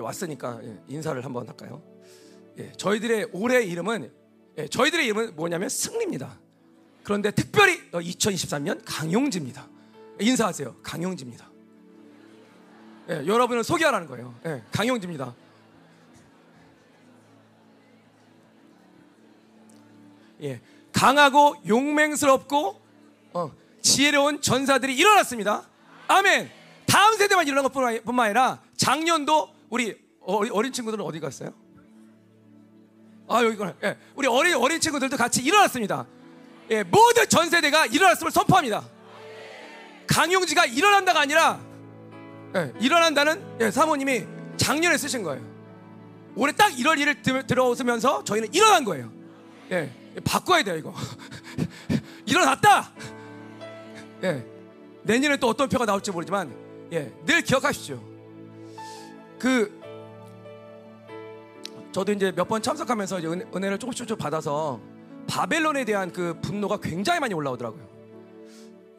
왔으니까 예, 인사를 한번 할까요? 예, 저희들의 올해 이름은 예, 저희들의 이름은 뭐냐면 승리입니다. 그런데 특별히 2023년 강용지입니다. 인사하세요. 강용지입니다. 예, 여러분을 소개하라는 거예요. 예, 강용지입니다. 예, 강하고 용맹스럽고 어, 지혜로운 전사들이 일어났습니다. 아멘. 다음 세대만 일어난 것뿐만 아니라 작년도 우리 어린 친구들은 어디 갔어요? 아 여기구나. 예, 우리 어린 어린 친구들도 같이 일어났습니다. 예, 모든 전 세대가 일어났음을 선포합니다. 강용지가 일어난다가 아니라 예, 일어난다는 예, 사모님이 작년에 쓰신 거예요. 올해 딱 이럴 일을 들어오면서 저희는 일어난 거예요. 예, 바꿔야 돼요 이거. 일어났다. 예, 내년에 또 어떤 표가 나올지 모르지만 예, 늘 기억하십시오. 그 저도 이제 몇 번 참석하면서 이제 은 혜, 를 조금씩 조금씩 받아서 바벨론에 대한 그 분노가 굉장히 많이 올라오더라고요.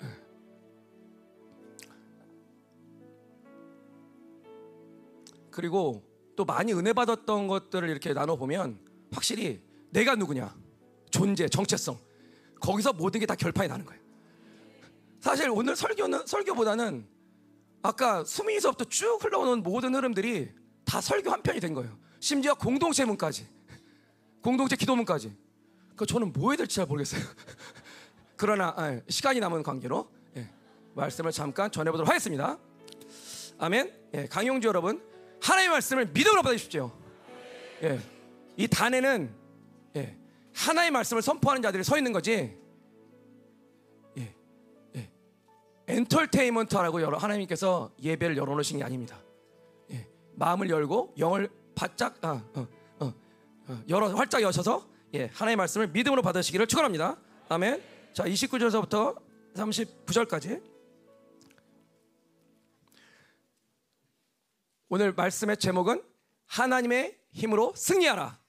예. 그리고 또 많이 은혜 받았던 것들을 이렇게 나눠 보면 확실히 내가 누구냐, 존재, 정체성 거기서 모든 게 다 결판이 나는 거예요. 사실 오늘 설교는 설교보다는 아까 수민이서부터 쭉 흘러오는 모든 흐름들이 다 설교 한 편이 된 거예요. 심지어 공동체 문까지, 공동체 기도문까지. 그 저는 뭐 해야 될지 잘 모르겠어요. 그러나 아, 시간이 남은 관계로 예, 말씀을 잠깐 전해보도록 하겠습니다. 아멘. 예, 강용주 여러분, 하나님의 말씀을 믿음으로 받으십시오. 예, 이 단에는 예, 하나님의 말씀을 선포하는 자들이 서 있는 거지. 엔터테인먼트라고 하나님께서 예배를 열어놓으신 게 아닙니다. 예, 마음을 열고 영을 바짝 아, 어, 어, 어, 열어 활짝 여셔서 예, 하나님의 말씀을 믿음으로 받으시기를 축원합니다. 아멘. 자, 29절서부터 39절까지 오늘 말씀의 제목은 하나님의 힘으로 승리하라.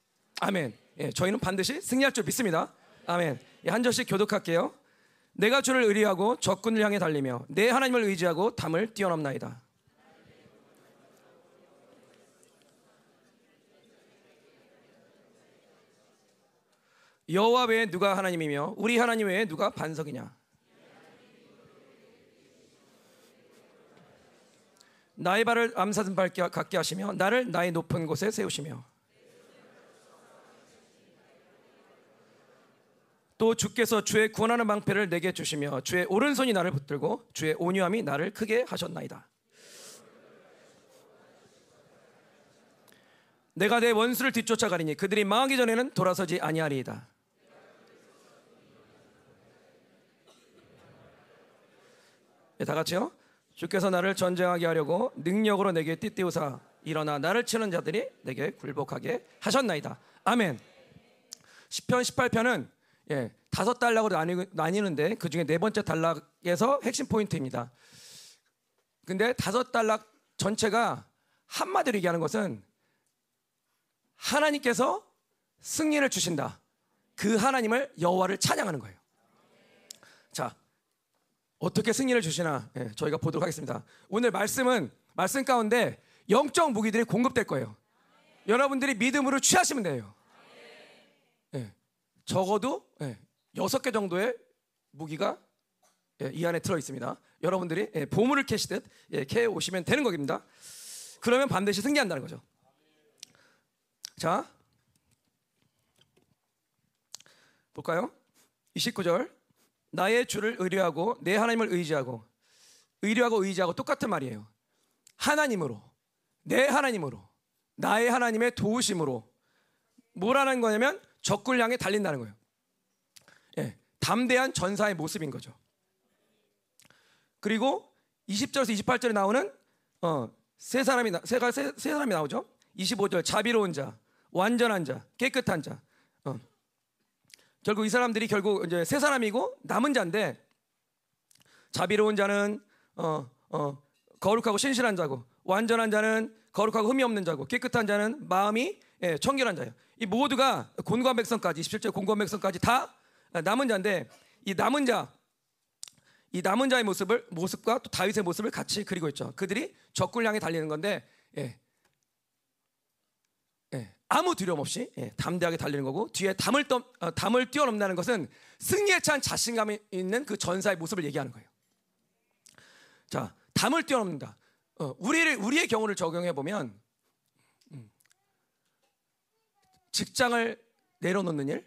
아멘. 예, 저희는 반드시 승리할 줄 믿습니다. 아멘. 예, 한 절씩 교독할게요. 내가 주를 의리하고 적군을 향해 달리며 내 하나님을 의지하고 담을 뛰어넘나이다. 여호와 외에 누가 하나님이며 우리 하나님 외에 누가 반석이냐? 나의 발을 암사슴 밟게 갖게 하시며 나를 나의 높은 곳에 세우시며 또 주께서 주의 구원하는 방패를 내게 주시며 주의 오른손이 나를 붙들고 주의 온유함이 나를 크게 하셨나이다. 내가 내 원수를 뒤쫓아가리니 그들이 망하기 전에는 돌아서지 아니하리이다. 네, 다 같이요. 주께서 나를 전쟁하게 하려고 능력으로 내게 띠띠우사 일어나 나를 치는 자들이 내게 굴복하게 하셨나이다. 아멘. 10편 18편은 예, 다섯 단락으로 나뉘, 는데그 중에 네 번째 단락에서 핵심 포인트입니다. 근데 다섯 단락 전체가 한마디로 얘기하는 것은 하나님께서 승리를 주신다. 그 하나님을 여호와를 찬양하는 거예요. 자, 어떻게 승리를 주시나 예, 저희가 보도록 하겠습니다. 오늘 말씀은 말씀 가운데 영적 무기들이 공급될 거예요. 여러분들이 믿음으로 취하시면 돼요. 예, 적어도 예, 여섯 개 정도의 무기가 예, 이 안에 들어 있습니다. 여러분들이 예, 보물을 캐시듯 예, 캐 오시면 되는 겁니다. 그러면 반드시 승리한다는 거죠. 자, 볼까요? 29절. 나의 주를 의뢰하고 내 하나님을 의지하고 의뢰하고 의지하고 똑같은 말이에요. 하나님으로 내 하나님으로 나의 하나님의 도우심으로 뭐라는 거냐면 적굴 향해 달린다는 거예요. 예, 담대한 전사의 모습인 거죠. 그리고 20절에서 28절에 나오는 어, 세 사람이 세, 세, 세 사람이 나오죠. 25절 자비로운 자, 완전한 자, 깨끗한 자. 어. 결국 이 사람들이 결국 이제 세 사람이고 남은 자인데 자비로운 자는 어, 어, 거룩하고 신실한 자고 완전한 자는 거룩하고 흠이 없는 자고 깨끗한 자는 마음이 예, 청결한 자예요. 이 모두가 곤고한 백성까지 27절 곤고한 백성까지 다 남은 자인데 이 남은 자, 이 남은 자의 모습을 모습과 또 다윗의 모습을 같이 그리고 있죠. 그들이 적굴 향해 달리는 건데 예, 아무 두려움 없이 예, 담대하게 달리는 거고 뒤에 담을, 떠, 어, 담을 뛰어넘는다는 것은 승리에 찬 자신감이 있는 그 전사의 모습을 얘기하는 거예요. 자, 담을 뛰어넘는다. 어, 우리를 우리의 경우를 적용해 보면 음, 직장을 내려놓는 일,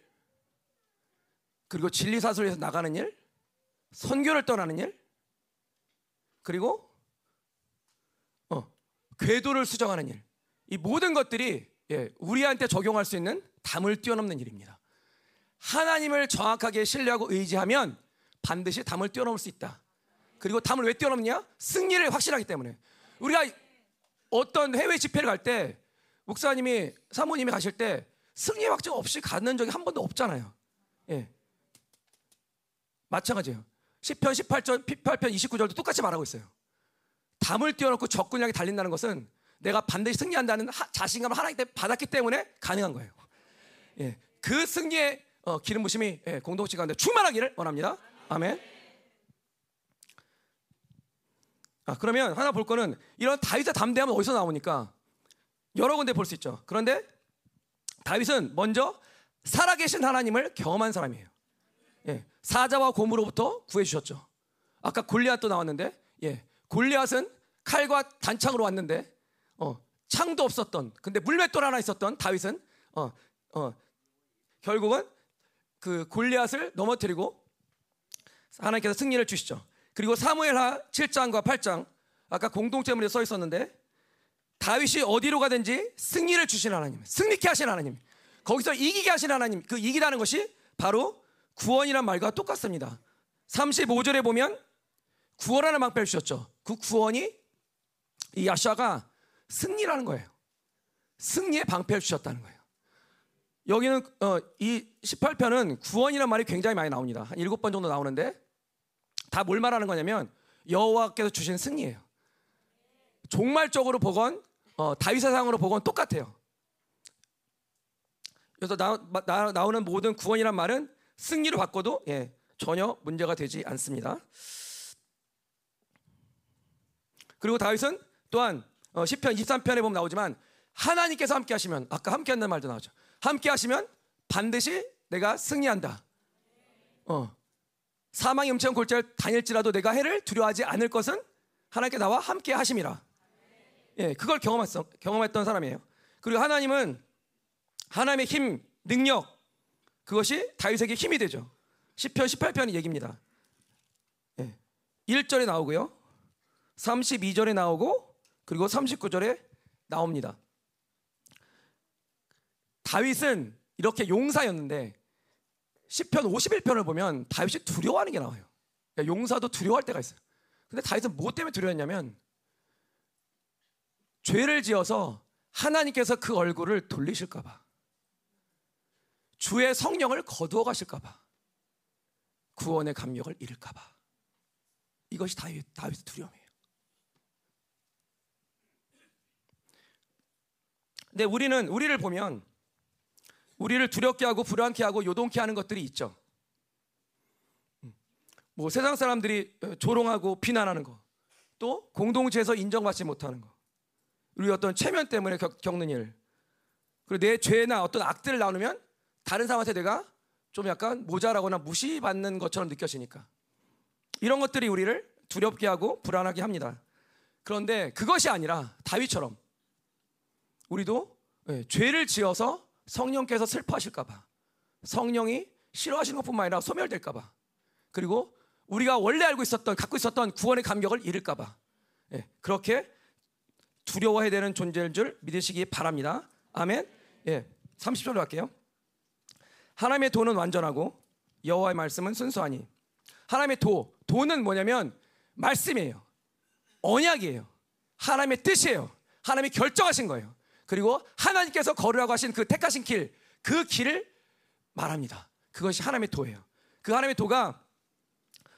그리고 진리사설에서 나가는 일, 선교를 떠나는 일, 그리고 어, 궤도를 수정하는 일. 이 모든 것들이 예, 우리한테 적용할 수 있는 담을 뛰어넘는 일입니다. 하나님을 정확하게 신뢰하고 의지하면 반드시 담을 뛰어넘을 수 있다. 그리고 담을 왜 뛰어넘냐? 승리를 확실하기 때문에. 우리가 어떤 해외 집회를 갈 때 목사님이 사모님이 가실 때 승리 확정 없이 가는 적이 한 번도 없잖아요. 예. 마찬가지예요. 10편 18절 18편 29절도 똑같이 말하고 있어요. 담을 띄워놓고 적군 향해 달린다는 것은 내가 반드시 승리한다는 하, 자신감을 하나님 때 받았기 때문에 가능한 거예요. 예. 그 승리의 어, 기름 부심이 예, 공동체 가운데 충만하기를 원합니다. 아멘. 아, 그러면 하나 볼 거는 이런 다윗의 담대함은 어디서 나오니까 여러 군데 볼 수 있죠. 그런데 다윗은 먼저 살아계신 하나님을 경험한 사람이에요. 예, 사자와 곰으로부터 구해주셨죠. 아까 골리앗도 나왔는데, 예, 골리앗은 칼과 단창으로 왔는데, 어, 창도 없었던, 근데 물맷돌 하나 있었던 다윗은, 어, 어, 결국은 그 골리앗을 넘어뜨리고 하나님께서 승리를 주시죠. 그리고 사무엘하 7장과 8장 아까 공동체문에 써 있었는데 다윗이 어디로 가든지 승리를 주신 하나님, 승리케 하신 하나님, 거기서 이기게 하신 하나님, 그 이기다는 것이 바로 구원이란 말과 똑같습니다. 35절에 보면 구원하는 방패를 주셨죠. 그 구원이 이 야샤가 승리라는 거예요. 승리의 방패를 주셨다는 거예요. 여기는 어, 이 18편은 구원이라는 말이 굉장히 많이 나옵니다. 한 7번 정도 나오는데 다 뭘 말하는 거냐면 여호와께서 주신 승리예요. 종말적으로 보건 어, 다윗의 상으로 보건 똑같아요. 그래서 나, 나, 나오는 모든 구원이란 말은 승리로 바꿔도 예, 전혀 문제가 되지 않습니다. 그리고 다윗은 또한 어, 10편 23편에 보면 나오지만 하나님께서 함께 하시면 아까 함께 한다는 말도 나오죠. 함께 하시면 반드시 내가 승리한다. 어. 사망의 음체한 골짜를 다닐지라도 내가 해를 두려워하지 않을 것은 하나님께 나와 함께 하심이라. 예, 그걸 경험했어, 경험했던 사람이에요. 그리고 하나님은 하나님의 힘, 능력 그것이 다윗에게 힘이 되죠. 10편 18편의 얘기입니다. 예. 1절에 나오고요. 32절에 나오고 그리고 39절에 나옵니다. 다윗은 이렇게 용사였는데 10편 51편을 보면 다윗이 두려워하는 게 나와요. 그러니까 용사도 두려워할 때가 있어요. 근데 다윗은 무엇 때문에 두려웠냐면 죄를 지어서 하나님께서 그 얼굴을 돌리실까 봐. 주의 성령을 거두어 가실까 봐. 구원의 감격을 잃을까 봐. 이것이 다윗, 다윗의 두려움이에요. 근데 우리는 우리를 보면 우리를 두렵게 하고 불안케 하고 요동케 하는 것들이 있죠. 뭐 세상 사람들이 조롱하고 비난하는 거, 또 공동체에서 인정받지 못하는 거, 우리 어떤 체면 때문에 겪는 일, 그리고 내 죄나 어떤 악들을 나누면 다른 사람한테 내가 좀 약간 모자라거나 무시받는 것처럼 느껴지니까 이런 것들이 우리를 두렵게 하고 불안하게 합니다. 그런데 그것이 아니라 다윗처럼 우리도 네, 죄를 지어서 성령께서 슬퍼하실까봐 성령이 싫어하시는 것뿐만 아니라 소멸될까봐 그리고 우리가 원래 알고 있었던 갖고 있었던 구원의 감격을 잃을까봐 네, 그렇게 두려워해야 되는 존재인 줄 믿으시기 바랍니다. 아멘. 예, 30절로 갈게요. 하나님의 도는 완전하고 여호와의 말씀은 순수하니 하나님의 도 도는 뭐냐면 말씀이에요. 언약이에요. 하나님의 뜻이에요. 하나님이 결정하신 거예요. 그리고 하나님께서 걸으라고 하신 그 택하신 길, 그 길을 말합니다. 그것이 하나님의 도예요. 그 하나님의 도가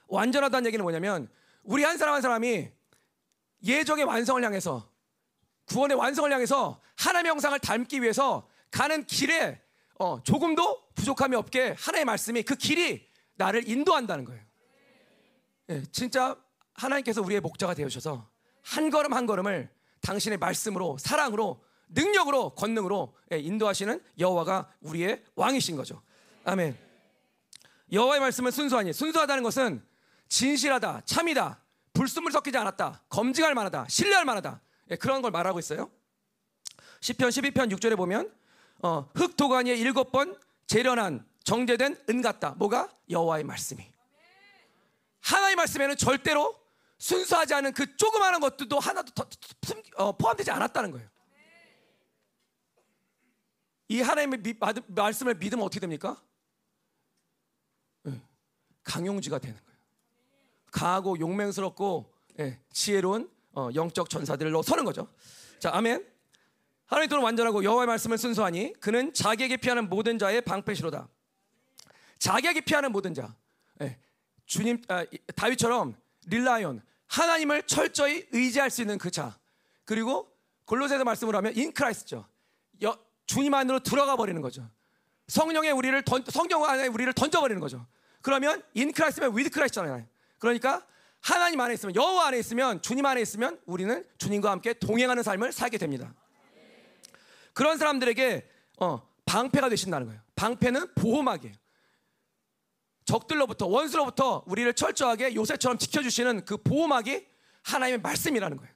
완전하다는 얘기는 뭐냐면 우리 한 사람 한 사람이 예정의 완성을 향해서 구원의 완성을 향해서 하나님의 형상을 닮기 위해서 가는 길에 어, 조금도 부족함이 없게 하나님의 말씀이 그 길이 나를 인도한다는 거예요. 예, 진짜 하나님께서 우리의 목자가 되어주셔서 한 걸음 한 걸음을 당신의 말씀으로 사랑으로 능력으로 권능으로 예, 인도하시는 여호와가 우리의 왕이신 거죠. 아멘. 여호와의 말씀은 순수하니 순수하다는 것은 진실하다, 참이다, 불순물 섞이지 않았다, 검증할 만하다, 신뢰할 만하다 예, 그런 걸 말하고 있어요. 시편 12편 6절에 보면 어, 흙도가니에 일곱 번 재련한 정제된 은 같다. 뭐가 여호와의 말씀이. 하나의 말씀에는 절대로 순수하지 않은 그 조그마한 것들도 하나도 더, 숨, 어, 포함되지 않았다는 거예요. 이 하나님의 미, 말씀을 믿으면 어떻게 됩니까? 네, 강용지가 되는 거예요. 강하고 용맹스럽고 네, 지혜로운 어, 영적 전사들로 서는 거죠. 자, 아멘. 하나님의 도는 완전하고 여호와의 말씀은 순수하니 그는 자기에게 피하는 모든 자의 방패시로다. 자기에게 피하는 모든 자. 네, 주님 아, 다윗처럼 rely on 하나님을 철저히 의지할 수 있는 그 자. 그리고 골로새서 말씀을 하면 인크라이스죠. 주님 안으로 들어가 버리는 거죠. 성령에 우리를 던, 성령 안에 우리를 던져 버리는 거죠. 그러면 in Christ면 with Christ잖아요. 그러니까 하나님 안에 있으면 여호와 안에 있으면 주님 안에 있으면 우리는 주님과 함께 동행하는 삶을 살게 됩니다. 그런 사람들에게 어, 방패가 되신다는 거예요. 방패는 보호막이에요. 적들로부터 원수로부터 우리를 철저하게 요새처럼 지켜주시는 그 보호막이 하나님의 말씀이라는 거예요.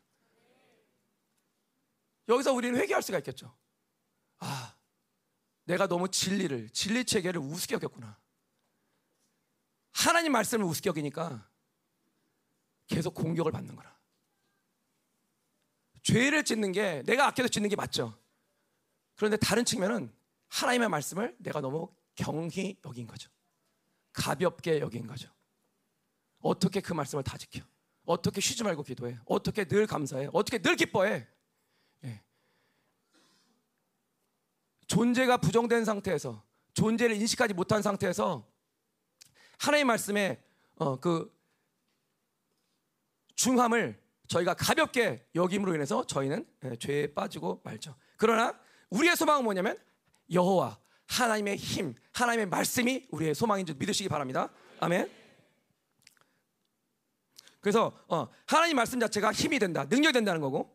여기서 우리는 회개할 수가 있겠죠. 아, 내가 너무 진리를, 진리 체계를 우습게 여겼구나. 하나님 말씀을 우습게 여기니까 계속 공격을 받는 거라. 죄를 짓는 게 내가 아껴서 짓는 게 맞죠. 그런데 다른 측면은 하나님의 말씀을 내가 너무 경히 여긴 거죠. 가볍게 여긴 거죠. 어떻게 그 말씀을 다 지켜? 어떻게 쉬지 말고 기도해? 어떻게 늘 감사해? 어떻게 늘 기뻐해? 예. 존재가 부정된 상태에서 존재를 인식하지 못한 상태에서 하나님의 말씀에 어, 그 중함을 저희가 가볍게 여김으로 인해서 저희는 예, 죄에 빠지고 말죠. 그러나 우리의 소망은 뭐냐면 여호와 하나님의 힘, 하나님의 말씀이 우리의 소망인 줄 믿으시기 바랍니다. 아멘. 그래서 어, 하나님 말씀 자체가 힘이 된다, 능력이 된다는 거고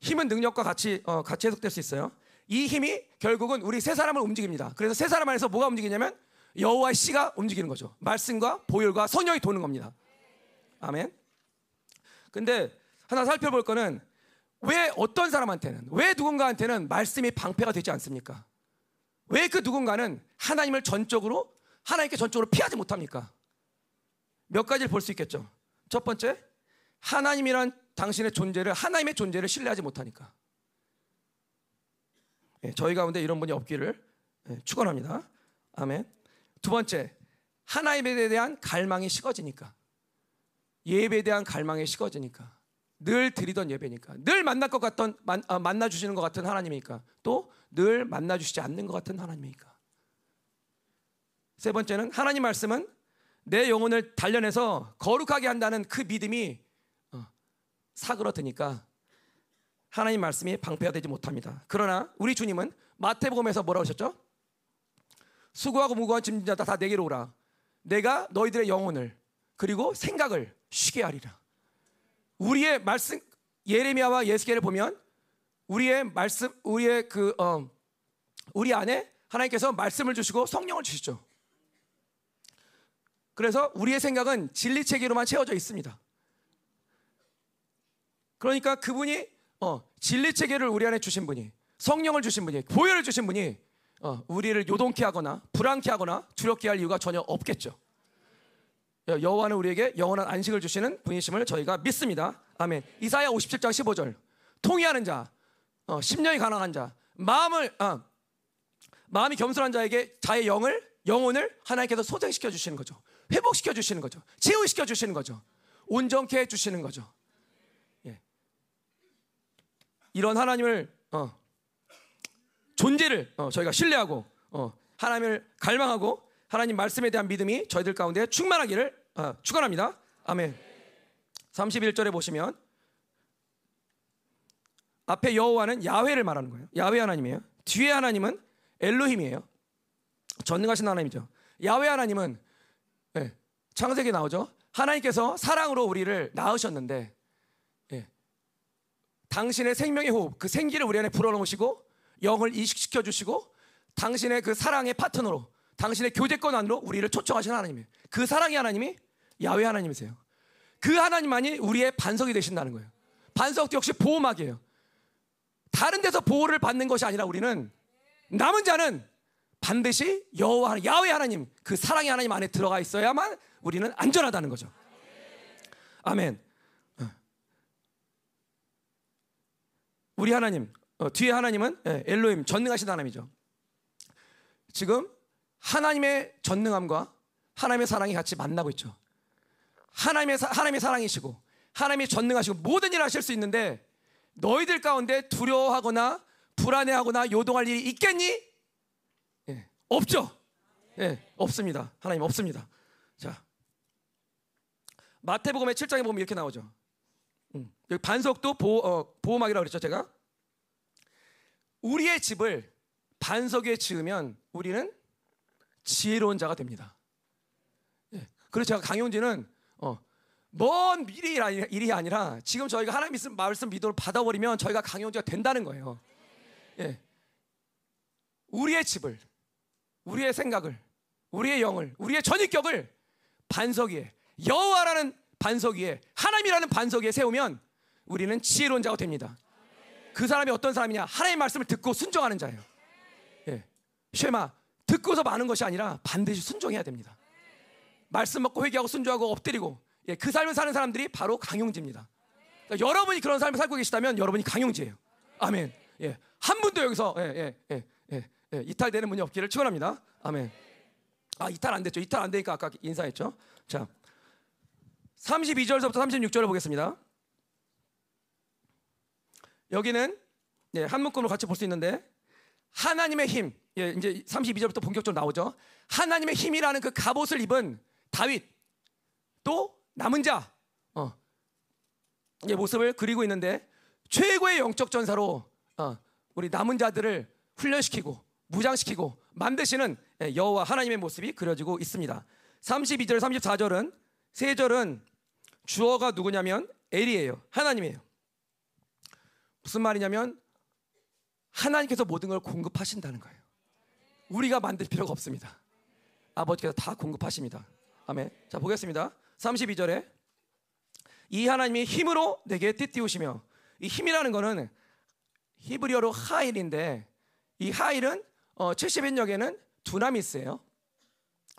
힘은 능력과 같이 어, 같이 해석될 수 있어요. 이 힘이 결국은 우리 세 사람을 움직입니다. 그래서 세 사람 안에서 뭐가 움직이냐면 여호와의 씨가 움직이는 거죠. 말씀과 보혈과 성령이 도는 겁니다. 아멘. 근데 하나 살펴볼 거는 왜 어떤 사람한테는 왜 누군가한테는 말씀이 방패가 되지 않습니까? 왜 그 누군가는 하나님을 전적으로 하나님께 전적으로 피하지 못합니까? 몇 가지를 볼 수 있겠죠. 첫 번째, 하나님이란 당신의 존재를 하나님의 존재를 신뢰하지 못하니까. 예, 저희 가운데 이런 분이 없기를 예, 축원합니다. 아멘. 두 번째, 하나님에 대한 갈망이 식어지니까. 예배에 대한 갈망이 식어지니까. 늘 드리던 예배니까. 늘 만날 것 같던 만, 아, 만나 주시는 것 같은 하나님이니까. 또 늘 만나 주시지 않는 것 같은 하나님이니까. 세 번째는 하나님 말씀은 내 영혼을 단련해서 거룩하게 한다는 그 믿음이 어, 사그러드니까 하나님 말씀이 방패가 되지 못합니다. 그러나 우리 주님은 마태복음에서 뭐라고 하셨죠? 수고하고 무거운 짐진 자다 다 내게로 오라. 내가 너희들의 영혼을 그리고 생각을 쉬게 하리라. 우리의 말씀 예레미야와 예스겔을 보면 우리의 말씀 우리의 그 어, 우리 안에 하나님께서 말씀을 주시고 성령을 주시죠. 그래서 우리의 생각은 진리 체계로만 채워져 있습니다. 그러니까 그분이 어, 진리 체계를 우리 안에 주신 분이 성령을 주신 분이 보혈을 주신 분이 어, 우리를 요동케 하거나 불안케 하거나 두렵게 할 이유가 전혀 없겠죠. 여호와는 우리에게 영원한 안식을 주시는 분이심을 저희가 믿습니다. 아멘. 이사야 57장 15절. 통의하는 자, 어, 10년이 가난한 자, 마음을 어, 마음이 겸손한 자에게 자의 영을 영혼을 하나님께서 소생시켜 주시는 거죠. 회복시켜 주시는 거죠. 치유시켜 주시는 거죠. 온전케 해 주시는 거죠. 예. 이런 하나님을 어, 존재를 어, 저희가 신뢰하고 어, 하나님을 갈망하고 하나님 말씀에 대한 믿음이 저희들 가운데 충만하기를 어, 축원합니다. 아멘. 31절에 보시면 앞에 여호와는 야훼를 말하는 거예요. 야훼 하나님이에요. 뒤에 하나님은 엘로힘이에요. 전능하신 하나님이죠. 야훼 하나님은 네, 창세기 나오죠. 하나님께서 사랑으로 우리를 낳으셨는데 네, 당신의 생명의 호흡, 그 생기를 우리 안에 불어넣으시고 영을 이식시켜 주시고 당신의 그 사랑의 파트너로 당신의 교제권 안으로 우리를 초청하신 하나님이에요. 그 사랑의 하나님이 야외 하나님이세요. 그 하나님만이 우리의 반석이 되신다는 거예요. 반석도 역시 보호막이에요. 다른 데서 보호를 받는 것이 아니라 우리는 남은 자는 반드시 여호와 야외 하나님 그 사랑의 하나님 안에 들어가 있어야만 우리는 안전하다는 거죠. 아멘. 어. 우리 하나님 어, 뒤에 하나님은 예, 엘로임 전능하신 하나님이죠. 지금 하나님의 전능함과 하나님의 사랑이 같이 만나고 있죠. 하나님의 사, 하나님의 사랑이시고 하나님이 전능하시고 모든 일을 하실 수 있는데 너희들 가운데 두려워하거나 불안해하거나 요동할 일이 있겠니? 예, 없죠. 예, 없습니다. 하나님 없습니다. 자, 마태복음의 7장에 보면 이렇게 나오죠. 음, 여기 반석도 보호, 어, 보호막이라고 그랬죠, 제가. 우리의 집을 반석 위에 지으면 우리는 지혜로운 자가 됩니다. 예, 그래서 제가 강용진은 어, 먼 미래 일이 아니라 지금 저희가 하나님 말씀, 말씀 믿음을 받아버리면 저희가 강용지가 된다는 거예요. 예. 우리의 집을, 우리의 생각을, 우리의 영을, 우리의 전입격을 반석 위에 여호와라는 반석 위에 하나님이라는 반석 위에 세우면 우리는 지혜로운 자가 됩니다. 그 사람이 어떤 사람이냐? 하나님의 말씀을 듣고 순종하는 자예요. 예. 쉐마 듣고서 많은 것이 아니라 반드시 순종해야 됩니다. 말씀 먹고 회개하고 순종하고 엎드리고 예, 그 삶을 사는 사람들이 바로 강용지입니다. 그러니까 여러분이 그런 삶을 살고 계시다면 여러분이 강용지예요. 아멘. 예, 한 분도 여기서 예, 예, 예, 예, 예, 이탈되는 분이 없기를 축원합니다. 아멘. 아 이탈 안 됐죠. 이탈 안 되니까 아까 인사했죠. 자, 32절부터 36절을 보겠습니다. 여기는 예, 한 묶음으로 같이 볼 수 있는데 하나님의 힘, 예, 이제 32절부터 본격적으로 나오죠. 하나님의 힘이라는 그 갑옷을 입은 다윗 또 남은 자 어, 예, 모습을 그리고 있는데 최고의 영적 전사로 어, 우리 남은 자들을 훈련시키고 무장시키고 만드시는 예, 여호와 하나님의 모습이 그려지고 있습니다. 32절, 34절은 세 절은 주어가 누구냐면 엘이에요. 하나님이에요. 무슨 말이냐면 하나님께서 모든 걸 공급하신다는 거예요. 우리가 만들 필요가 없습니다. 아버지께서 다 공급하십니다. 아멘. 자, 보겠습니다. 32절에 이 하나님이 힘으로 내게 띠띠우시며 이 힘이라는 거는 히브리어로 하일인데 이 하일은 어, 70인역에는 두나미스예요.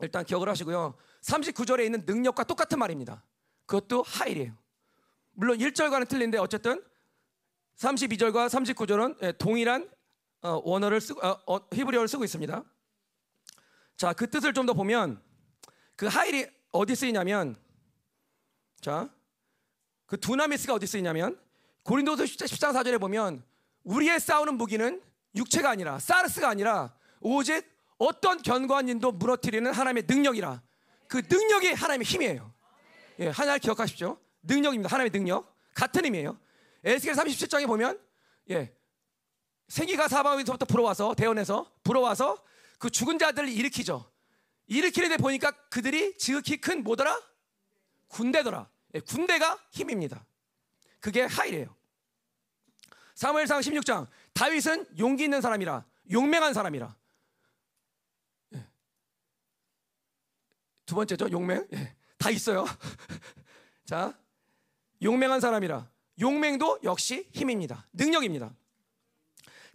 일단 기억을 하시고요. 39절에 있는 능력과 똑같은 말입니다. 그것도 하일이에요. 물론 1절과는 틀린데 어쨌든 32절과 39절은 예, 동일한 어, 원어를 쓰고 어, 어, 히브리어를 쓰고 있습니다. 자, 그 뜻을 좀 더 보면 그 하일이 어디 쓰이냐면 자, 그 두나미스가 어디 쓰이냐면 고린도서 10장 4절에 보면 우리의 싸우는 무기는 육체가 아니라 사르스가 아니라 오직 어떤 견고한 인도 무너뜨리는 하나님의 능력이라 그 능력이 하나님의 힘이에요. 예, 하나를 기억하십시오. 능력입니다. 하나님의 능력 같은 의미예요. 에스겔 37장에 보면 예, 생기가 사방에서부터 불어와서 대원에서 불어와서 그 죽은 자들을 일으키죠. 일으키는데 보니까 그들이 지극히 큰 뭐더라? 군대더라. 예, 군대가 힘입니다. 그게 하일이에요. 사무엘상 16장 다윗은 용기 있는 사람이라 용맹한 사람이라. 예. 두 번째죠 용맹. 예. 다 있어요. 자 용맹한 사람이라 용맹도 역시 힘입니다. 능력입니다.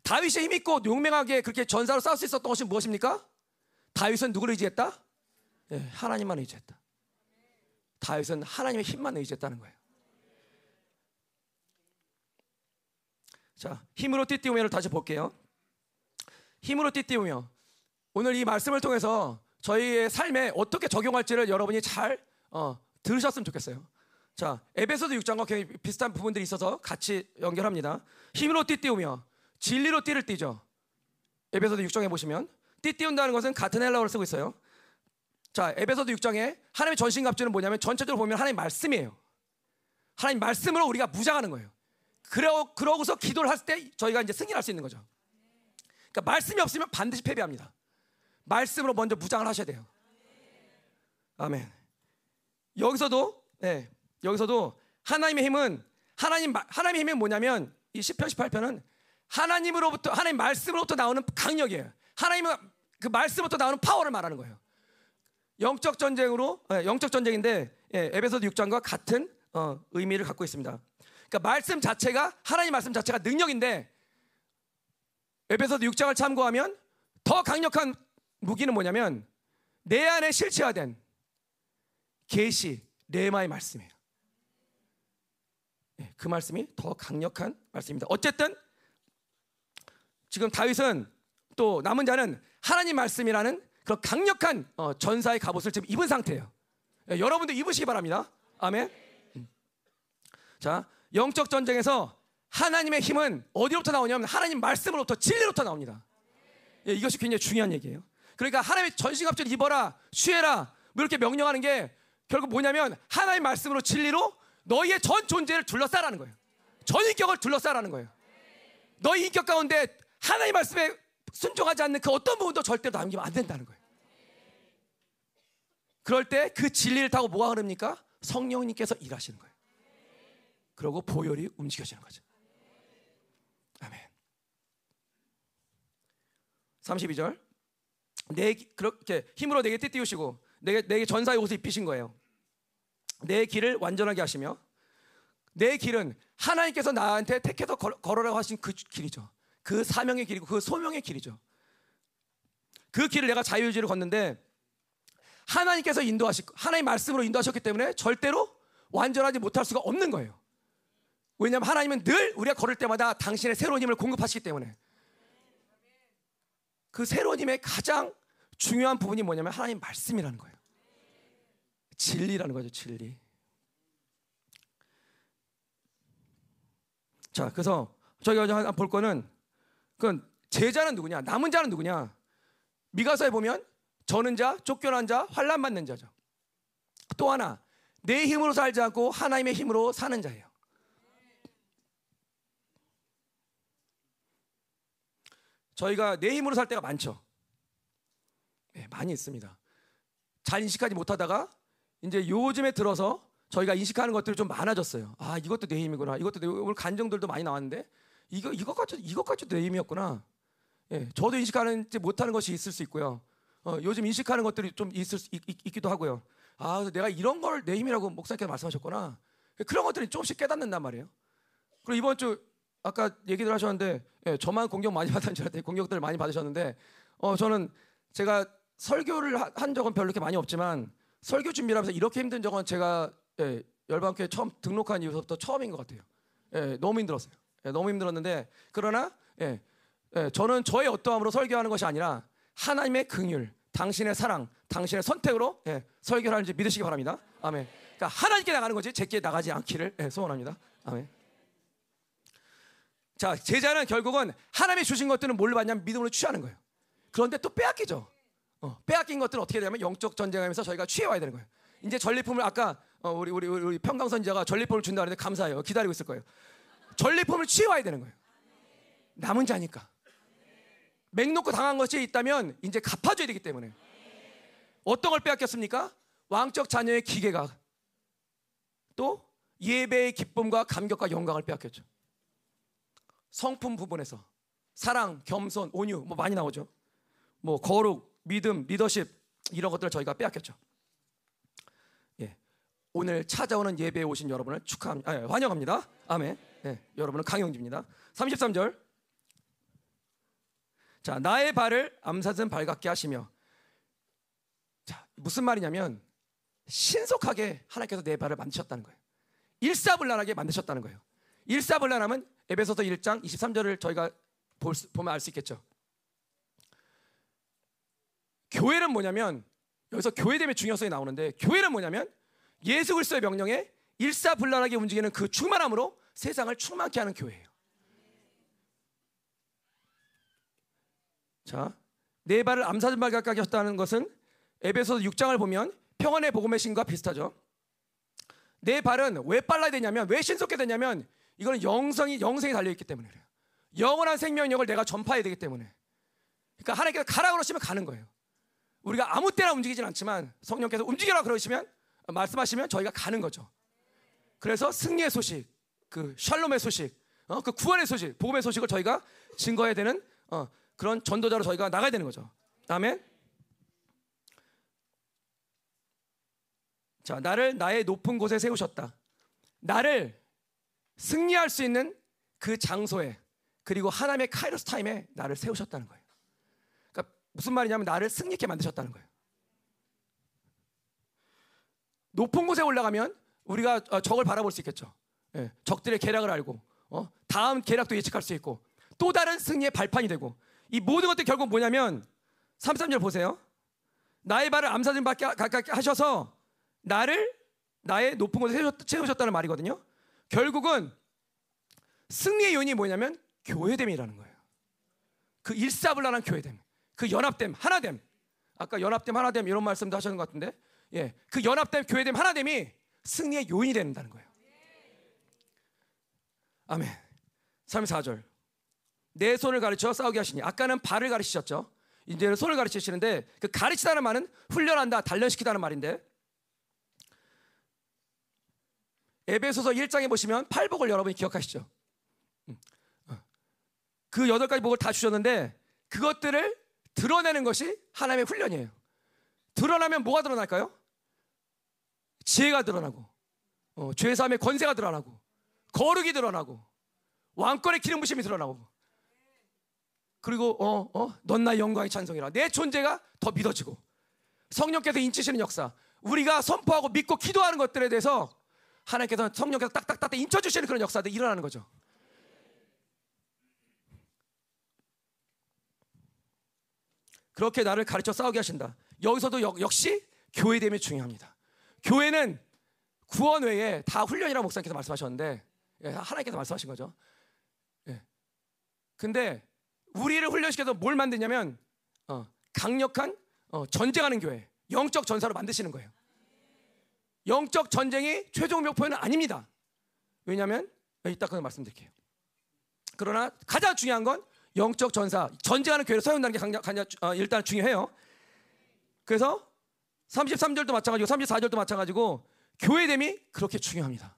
다윗이 힘있고 용맹하게 그렇게 전사로 싸울 수 있었던 것이 무엇입니까? 다윗은 누구를 의지했다? 예, 하나님만 의지했다. 다윗은 하나님의 힘만 의지했다는 거예요. 자, 힘으로 띠띠우며를 다시 볼게요. 힘으로 띠띠우며 오늘 이 말씀을 통해서 저희의 삶에 어떻게 적용할지를 여러분이 잘 어, 들으셨으면 좋겠어요. 자, 에베소서 6장과 굉장히 비슷한 부분들이 있어서 같이 연결합니다. 힘으로 띠띠우며 진리로 띠를 띠죠. 에베소서 6장에 보시면 띠띠운다는 것은 같은 헬라어를 쓰고 있어요. 자, 에베소서 6장에 하나님의 전신갑주는 뭐냐면 전체적으로 보면 하나님 말씀이에요. 하나님 말씀으로 우리가 무장하는 거예요. 그러, 그러고서 기도를 할 때 저희가 이제 승리할 수 있는 거죠. 그러니까 말씀이 없으면 반드시 패배합니다. 말씀으로 먼저 무장을 하셔야 돼요. 아멘. 여기서도 네, 여기서도 하나님의 힘은 하나님 하나님의 힘은 뭐냐면 이 시편 18편은 하나님으로부터 하나님 말씀으로부터 나오는 강력이에요. 하나님의 그 말씀으로부터 나오는 파워를 말하는 거예요. 영적 전쟁으로 예, 영적 전쟁인데 예, 에베소서 6장과 같은 어, 의미를 갖고 있습니다. 그러니까 말씀 자체가 하나님 말씀 자체가 능력인데 에베소서 6장을 참고하면 더 강력한 무기는 뭐냐면 내 안에 실체화된 계시 레마의 말씀이에요. 예, 그 말씀이 더 강력한 말씀입니다. 어쨌든 지금 다윗은 또 남은 자는 하나님 말씀이라는 그런 강력한 어, 전사의 갑옷을 지금 입은 상태예요. 예, 여러분도 입으시기 바랍니다. 아멘. 음. 자, 영적 전쟁에서 하나님의 힘은 어디로부터 나오냐면 하나님 말씀으로부터 진리로부터 나옵니다. 예, 이것이 굉장히 중요한 얘기예요. 그러니까 하나님의 전신갑주를 입어라, 취해라, 뭐 이렇게 명령하는 게 결국 뭐냐면 하나님의 말씀으로 진리로 너희의 전 존재를 둘러싸라는 거예요. 전 인격을 둘러싸라는 거예요. 너희 인격 가운데 하나님의 말씀에 순종하지 않는 그 어떤 부분도 절대로 남기면 안 된다는 거예요. 그럴 때 그 진리를 타고 뭐가 흐릅니까? 성령님께서 일하시는 거예요. 그러고 보혈이 움직여지는 거죠. 아멘. 32절. 내 그렇게 힘으로 내게 띠띠우시고 내게 내게 전사의 옷을 입히신 거예요. 내 길을 완전하게 하시며 내 길은 하나님께서 나한테 택해서 걸어라고 하신 그 길이죠. 그 사명의 길이고 그 소명의 길이죠. 그 길을 내가 자유의지로 걷는데 하나님께서 인도하시고 하나님 말씀으로 인도하셨기 때문에 절대로 완전하지 못할 수가 없는 거예요. 왜냐하면 하나님은 늘 우리가 걸을 때마다 당신의 새로운 힘을 공급하시기 때문에 그 새로운 힘의 가장 중요한 부분이 뭐냐면 하나님 말씀이라는 거예요. 진리라는 거죠, 진리. 자, 그래서 저희가 볼 거는 그 제자는 누구냐? 남은 자는 누구냐? 미가서에 보면 저는 자, 쫓겨난 자, 환란 받는 자죠. 또 하나 내 힘으로 살지 않고 하나님의 힘으로 사는 자예요. 저희가 내 힘으로 살 때가 많죠. 네, 많이 있습니다. 잘 인식하지 못하다가 이제 요즘에 들어서 저희가 인식하는 것들이 좀 많아졌어요. 아 이것도 내 힘이구나. 이것도 내 오늘 간정들도 많이 나왔는데 이거 이것까지 이것까지 내 힘이었구나. 예, 저도 인식하는지 못하는 것이 있을 수 있고요. 어, 요즘 인식하는 것들이 좀 있을 수, 있, 기도 하고요. 아 내가 이런 걸 내 힘이라고 목사님께서 말씀하셨구나. 그런 것들이 조금씩 깨닫는단 말이에요. 그리고 이번 주 아까 얘기들 하셨는데 예, 저만 공격 많이 받은 줄 알았더니 공격들 많이 받으셨는데 어, 저는 제가 설교를 한 적은 별로 이렇게 많이 없지만 설교 준비를 하면서 이렇게 힘든 적은 제가 예, 열방교회 처음 등록한 이후부터 처음인 것 같아요. 예, 너무 힘들었어요. 예, 너무 힘들었는데 그러나 예, 예, 저는 저의 어떠함으로 설교하는 것이 아니라 하나님의 긍휼, 당신의 사랑, 당신의 선택으로 예, 설교를 하는지 믿으시기 바랍니다. 아멘. 그러니까 하나님께 나가는 거지 제게 나가지 않기를 예, 소원합니다. 아멘. 자, 제자는 결국은 하나님이 주신 것들은 뭘 받냐면 믿음으로 취하는 거예요. 그런데 또 빼앗기죠. 어, 빼앗긴 것들은 어떻게 되냐면 영적 전쟁하면서 저희가 취해와야 되는 거예요. 이제 전리품을 아까 어, 우리 우리 우리 평강선지자가 전리품을 준다 그랬는데 감사해요. 기다리고 있을 거예요. 전리품을 취해와야 되는 거예요. 남은 자니까. 맹 놓고 당한 것이 있다면 이제 갚아줘야 되기 때문에. 어떤 걸 빼앗겼습니까? 왕적 자녀의 기계가 또 예배의 기쁨과 감격과 영광을 빼앗겼죠. 성품 부분에서 사랑, 겸손, 온유 뭐 많이 나오죠. 뭐 거룩, 믿음, 리더십 이런 것들을 저희가 빼앗겼죠. 예. 오늘 찾아오는 예배에 오신 여러분을 축하합니다. 아, 환영합니다. 아멘. 예. 여러분은 강영지입니다. 33절. 자, 나의 발을 암사슴 발같게 하시며 자, 무슨 말이냐면 신속하게 하나님께서 내 발을 만드셨다는 거예요. 일사불란하게 만드셨다는 거예요. 일사불란하면 에베소서 1장 23절을 저희가 볼 수, 보면 알 수 있겠죠. 교회는 뭐냐면 여기서 교회 됨의 중요성이 나오는데 교회는 뭐냐면 예수 그리스도의 명령에 일사불란하게 움직이는 그 충만함으로 세상을 충만케 하는 교회예요. 자, 네 발을 암사진 발 가까이 하셨다는 것은 에베소서 6장을 보면 평안의 복음의 신과 비슷하죠. 네 발은 왜 빨라야 되냐면 왜 신속해 되냐면 이거는 영성이 영생이 달려 있기 때문에 그래요. 영원한 생명력을 내가 전파해야 되기 때문에. 그러니까 하나님께서 가라 그러시면 가는 거예요. 우리가 아무 때나 움직이진 않지만 성령께서 움직여라 그러시면 말씀하시면 저희가 가는 거죠. 그래서 승리의 소식, 그 샬롬의 소식, 어, 그 구원의 소식, 복음의 소식을 저희가 증거해야 되는 어, 그런 전도자로 저희가 나가야 되는 거죠. 아멘. 자, 나를 나의 높은 곳에 세우셨다. 나를 승리할 수 있는 그 장소에 그리고 하나님의 카이로스 타임에 나를 세우셨다는 거예요. 무슨 말이냐면 나를 승리케 만드셨다는 거예요. 높은 곳에 올라가면 우리가 어, 적을 바라볼 수 있겠죠. 예, 적들의 계략을 알고 어? 다음 계략도 예측할 수 있고 또 다른 승리의 발판이 되고 이 모든 것들 결국 뭐냐면 33절 보세요. 나의 발을 암사진 받게 가깝게 하셔서 나를 나의 높은 곳에 세우셨다는 말이거든요. 결국은 승리의 요인이 뭐냐면 교회됨이라는 거예요. 그 일사불란한 교회됨, 그 연합됨, 하나됨. 아까 연합됨, 하나됨 이런 말씀도 하셨는 것 같은데, 예, 그 연합됨, 교회됨, 하나됨이 승리의 요인이 된다는 거예요. 아멘. 34절. 내 손을 가르쳐 싸우게 하시니 아까는 발을 가르치셨죠. 이제는 손을 가르치시는데 그 가르치다는 말은 훈련한다, 단련시키다는 말인데 에베소서 1장에 보시면 팔복을 여러분이 기억하시죠? 음, 어. 그 여덟 가지 복을 다 주셨는데 그것들을 드러내는 것이 하나님의 훈련이에요. 드러나면 뭐가 드러날까요? 지혜가 드러나고 어, 죄사함의 권세가 드러나고 거룩이 드러나고 왕권의 기름 부심이 드러나고 그리고 어, 어, 넌 나의 영광의 찬송이라 내 존재가 더 믿어지고 성령께서 인치시는 역사 우리가 선포하고 믿고 기도하는 것들에 대해서 하나님께서 성령께서 딱딱딱 인쳐주시는 그런 역사들이 일어나는 거죠. 그렇게 나를 가르쳐 싸우게 하신다. 여기서도 역, 역시 교회됨이 중요합니다. 교회는 구원 외에 다 훈련이라고 목사님께서 말씀하셨는데 예, 하나님께서 말씀하신 거죠. 예. 근데 우리를 훈련시켜서 뭘 만드냐면 어, 강력한 어, 전쟁하는 교회, 영적 전사로 만드시는 거예요. 영적 전쟁이 최종 목표는 아닙니다. 왜냐하면 이따 그 말씀드릴게요. 그러나 가장 중요한 건 영적 전사, 전쟁하는 교회를 세운다는 게 강력, 강력, 어, 일단 중요해요. 그래서 33절도 마찬가지고 34절도 마찬가지고 교회됨이 그렇게 중요합니다.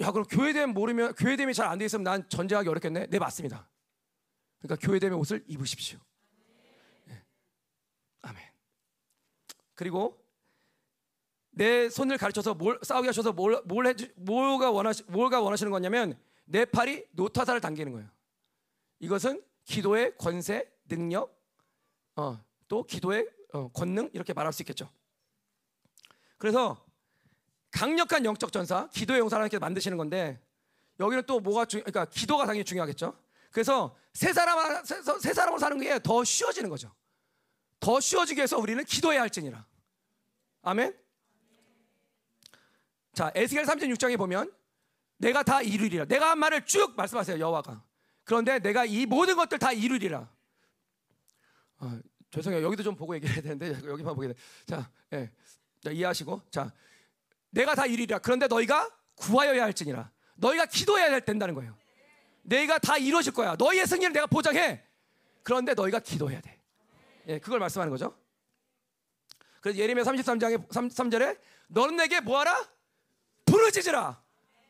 야 그럼 교회됨 모르면 교회됨이 잘 안 돼 있으면 난 전쟁하기 어렵겠네. 네 맞습니다. 그러니까 교회됨의 옷을 입으십시오. 네. 아멘. 그리고 내 손을 가르쳐서 뭘 싸우게 하셔서 뭘, 뭘 해주, 뭐가 원하시, 뭘가 원하시는 거냐면 내 팔이 노타사를 당기는 거예요. 이것은 기도의 권세, 능력, 어, 또 기도의 어, 권능 이렇게 말할 수 있겠죠. 그래서 강력한 영적 전사, 기도의 용사를 하나님께서 만드시는 건데 여기는 또 뭐가 중, 그러니까 기도가 당연히 중요하겠죠. 그래서 세 사람 세, 세 사람으로 사는 게 더 쉬워지는 거죠. 더 쉬워지기 위해서 우리는 기도해야 할지니라. 아멘. 자, 에스겔 36장에 보면 내가 다 이루리라. 내가 한 말을 쭉 말씀하세요, 여호와가. 그런데 내가 이 모든 것들 다 이루리라. 어, 죄송해요. 여기도 좀 보고 얘기해야 되는데 여기만 보게 돼. 자, 예. 자, 이해하시고. 자, 내가 다 이루리라. 그런데 너희가 구하여야 할지니라. 너희가 기도해야 된다는 거예요. 내가 다 이루어질 거야. 너희의 승리를 내가 보장해. 그런데 너희가 기도해야 돼. 예, 그걸 말씀하는 거죠. 그래서 예레미야 33장에 3절에 너는 내게 뭐하라? 부르짖으라.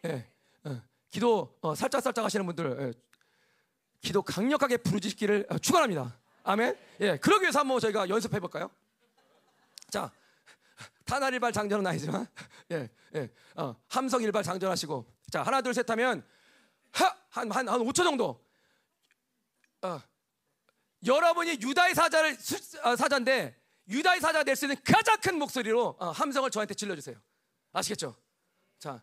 예, 어, 기도 어, 살짝 살짝 하시는 분들 예, 기도 강력하게 부르짖기를 어, 축원합니다. 아멘. 예, 그러기 위해서 한번 저희가 연습해 볼까요? 자, 탄알일발 장전은 아니지만 예, 예, 어, 함성일발 장전하시고 자 하나 둘 셋 하면 한한 한, 한 5초 정도. 어, 여러분이 유다의 사자를 어, 사자인데 유다의 사자가 낼 수 있는 가장 큰 목소리로 어, 함성을 저한테 질러주세요. 아시겠죠? 자,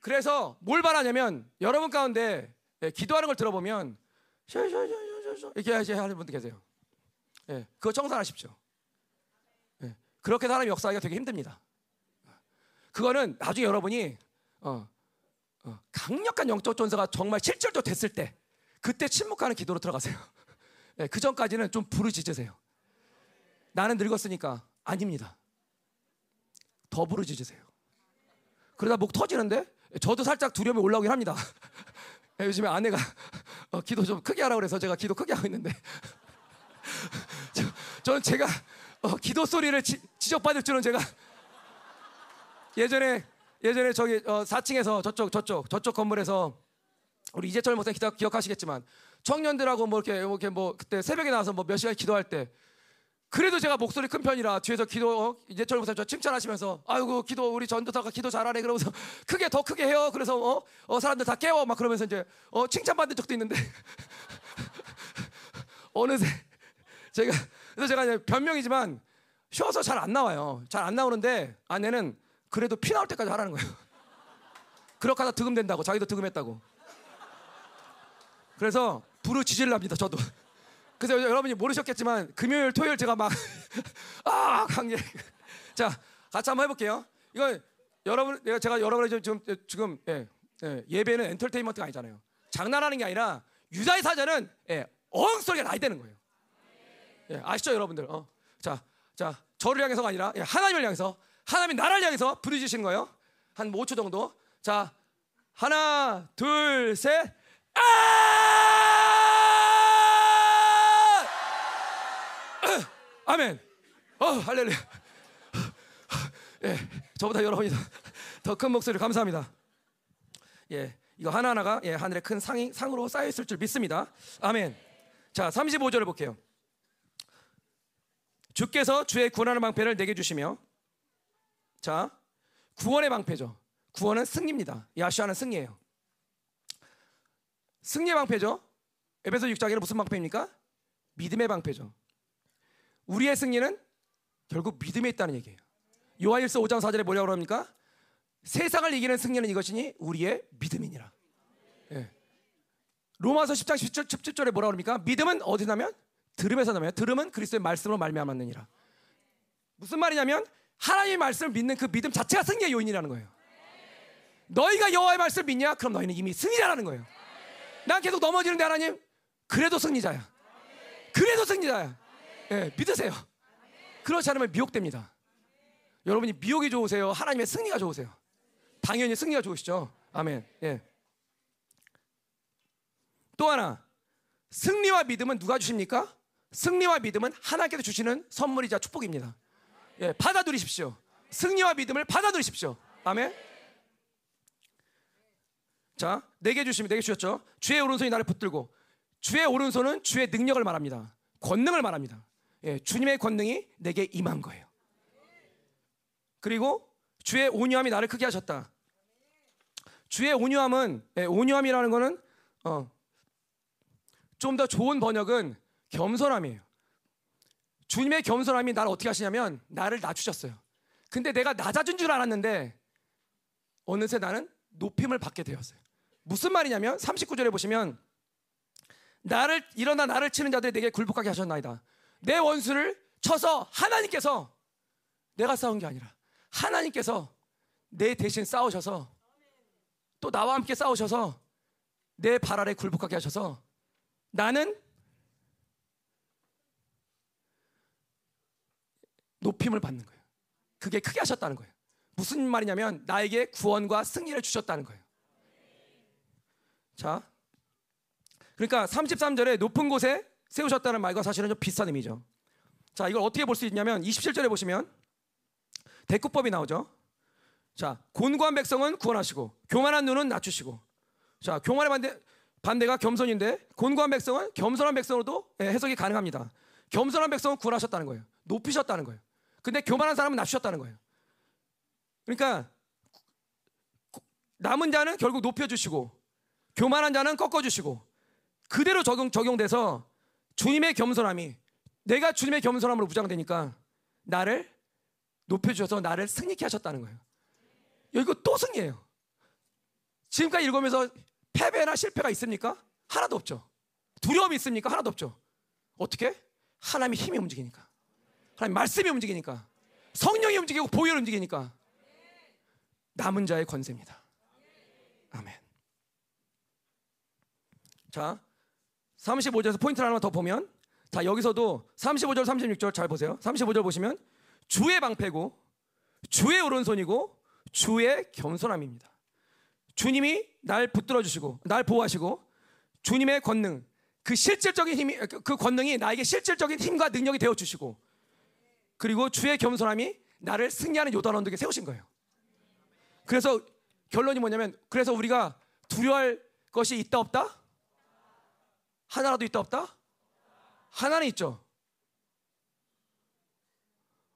그래서 뭘 바라냐면 여러분 가운데 예, 기도하는 걸 들어보면 이렇게 하시는 분들 계세요. 예, 그거 청산하십시오. 예, 그렇게 사람 역사하기가 되게 힘듭니다. 그거는 나중에 여러분이 어, 어, 강력한 영적 전사가 정말 실질도 됐을 때 그때 침묵하는 기도로 들어가세요. 예, 그 전까지는 좀 부르짖으세요. 나는 늙었으니까 아닙니다. 더 부르짖으세요. 그러다 목 터지는데 저도 살짝 두려움이 올라오긴 합니다. 요즘에 아내가 어, 기도 좀 크게 하라 그래서 제가 기도 크게 하고 있는데 저, 저는 제가 어, 기도 소리를 지, 적받을 줄은 제가 예전에 예전에 저기 어, 4층에서 저쪽 저쪽 저쪽 건물에서 우리 이재철 목사 기억, 기억하시겠지만 청년들하고 뭐 이렇게, 뭐 이렇게 뭐 그때 새벽에 나와서 뭐 몇 시간 기도할 때 그래도 제가 목소리 큰 편이라 뒤에서 기도 어, 이재철 목사 저 칭찬하시면서 아이고 기도 우리 전도사가 기도 잘하네 그러면서 크게 더 크게 해요. 그래서 어, 어 사람들 다 깨워. 막 그러면서 이제 어 칭찬받는 적도 있는데. 어느새 제가 그래서 제가 이제 변명이지만 쉬어서 잘 안 나와요. 잘 안 나오는데 아내는 그래도 피 나올 때까지 하라는 거예요. 그렇게 하다 득음된다고. 자기도 득음했다고. 그래서 부르짖으려 납니다 저도 그래서 여러분이 모르셨겠지만 금요일 토요일 제가 막 아 강제 자 같이 한번 해볼게요. 이거 여러분 내가 제가 여러분이 지금 지금 예, 예, 예 배는 엔터테인먼트가 아니잖아요. 장난하는 게 아니라 유다의 사자는 예, 엉소리가 나야 되는 거예요. 예, 아시죠 여러분들? 어. 자, 자 저를 향해서가 아니라 예, 하나님을 향해서 하나님이 나를 향해서 부르짖으시는 거예요. 한 5초 정도. 자 하나 둘 셋. 아! 아멘. 어, 할렐루야. 예, 저보다 여러분이 더 큰 목소리 감사합니다. 예, 이거 하나하나가 예, 하늘의 큰 상이, 상으로 쌓여 있을 줄 믿습니다. 아멘. 자, 35절을 볼게요. 주께서 주의 구원하는 방패를 내게 주시며 자, 구원의 방패죠. 구원은 승리입니다. 야시아는 승리예요. 승리의 방패죠. 에베소 6장에는 무슨 방패입니까? 믿음의 방패죠. 우리의 승리는 결국 믿음에 있다는 얘기예요. 요한일서 5장 4절에 뭐라고 합니까? 세상을 이기는 승리는 이것이니 우리의 믿음이니라. 예. 로마서 10장 17, 17절에 뭐라고 합니까? 믿음은 어디 나면? 들음에서 나면 들음은 그리스도의 말씀으로 말미암았느니라. 무슨 말이냐면 하나님의 말씀을 믿는 그 믿음 자체가 승리의 요인이라는 거예요. 너희가 여호와의 말씀을 믿냐? 그럼 너희는 이미 승리라는 거예요. 난 계속 넘어지는데 하나님 그래도 승리자야. 그래도 승리자야. 예, 믿으세요. 그렇지 않으면 미혹됩니다. 여러분이 미혹이 좋으세요? 하나님의 승리가 좋으세요? 당연히 승리가 좋으시죠. 아멘. 예. 또 하나 승리와 믿음은 누가 주십니까? 승리와 믿음은 하나님께서 주시는 선물이자 축복입니다. 예, 받아들이십시오. 승리와 믿음을 받아들이십시오. 아멘. 자, 네개 주시면 네개 주셨죠. 주의 오른손이 나를 붙들고 주의 오른손은 주의 능력을 말합니다. 권능을 말합니다. 예, 주님의 권능이 내게 임한 거예요. 그리고 주의 온유함이 나를 크게 하셨다. 주의 온유함은 예, 온유함이라는 거는 어, 좀 더 좋은 번역은 겸손함이에요. 주님의 겸손함이 나를 어떻게 하시냐면 나를 낮추셨어요. 근데 내가 낮아진 줄 알았는데 어느새 나는 높임을 받게 되었어요. 무슨 말이냐면 39절에 보시면 나를 일어나 나를 치는 자들이 내게 굴복하게 하셨나이다. 내 원수를 쳐서 하나님께서 내가 싸운 게 아니라 하나님께서 내 대신 싸우셔서 또 나와 함께 싸우셔서 내 발 아래 굴복하게 하셔서 나는 높임을 받는 거예요. 그게 크게 하셨다는 거예요. 무슨 말이냐면 나에게 구원과 승리를 주셨다는 거예요. 자, 그러니까 33절에 높은 곳에 세우셨다는 말과 사실은 좀 비슷한 의미죠. 자, 이걸 어떻게 볼 수 있냐면 27절에 보시면 대꾸법이 나오죠. 자, 곤고한 백성은 구원하시고 교만한 눈은 낮추시고. 자, 교만의 반대 반대가 겸손인데 곤고한 백성은 겸손한 백성으로도 예, 해석이 가능합니다. 겸손한 백성은 구원하셨다는 거예요. 높이셨다는 거예요. 근데 교만한 사람은 낮추셨다는 거예요. 그러니까 남은 자는 결국 높여주시고 교만한 자는 꺾어주시고 그대로 적용, 적용돼서 주님의 겸손함이 내가 주님의 겸손함으로 무장되니까 나를 높여주셔서 나를 승리케 하셨다는 거예요. 이거 또 승리예요. 지금까지 읽으면서 패배나 실패가 있습니까? 하나도 없죠. 두려움이 있습니까? 하나도 없죠. 어떻게? 하나님의 힘이 움직이니까. 하나님 말씀이 움직이니까. 성령이 움직이고 보혈이 움직이니까. 남은 자의 권세입니다. 아멘. 자, 35절에서 포인트를 하나만 더 보면 자, 여기서도 35절, 36절 잘 보세요. 35절 보시면 주의 방패고 주의 오른손이고 주의 겸손함입니다. 주님이 날 붙들어 주시고 날 보호하시고 주님의 권능 그 실질적인 힘이 그 권능이 나에게 실질적인 힘과 능력이 되어 주시고 그리고 주의 겸손함이 나를 승리하는 요단 언덕에 세우신 거예요. 그래서 결론이 뭐냐면 그래서 우리가 두려워할 것이 있다 없다? 하나라도 있다 없다? 하나는 있죠.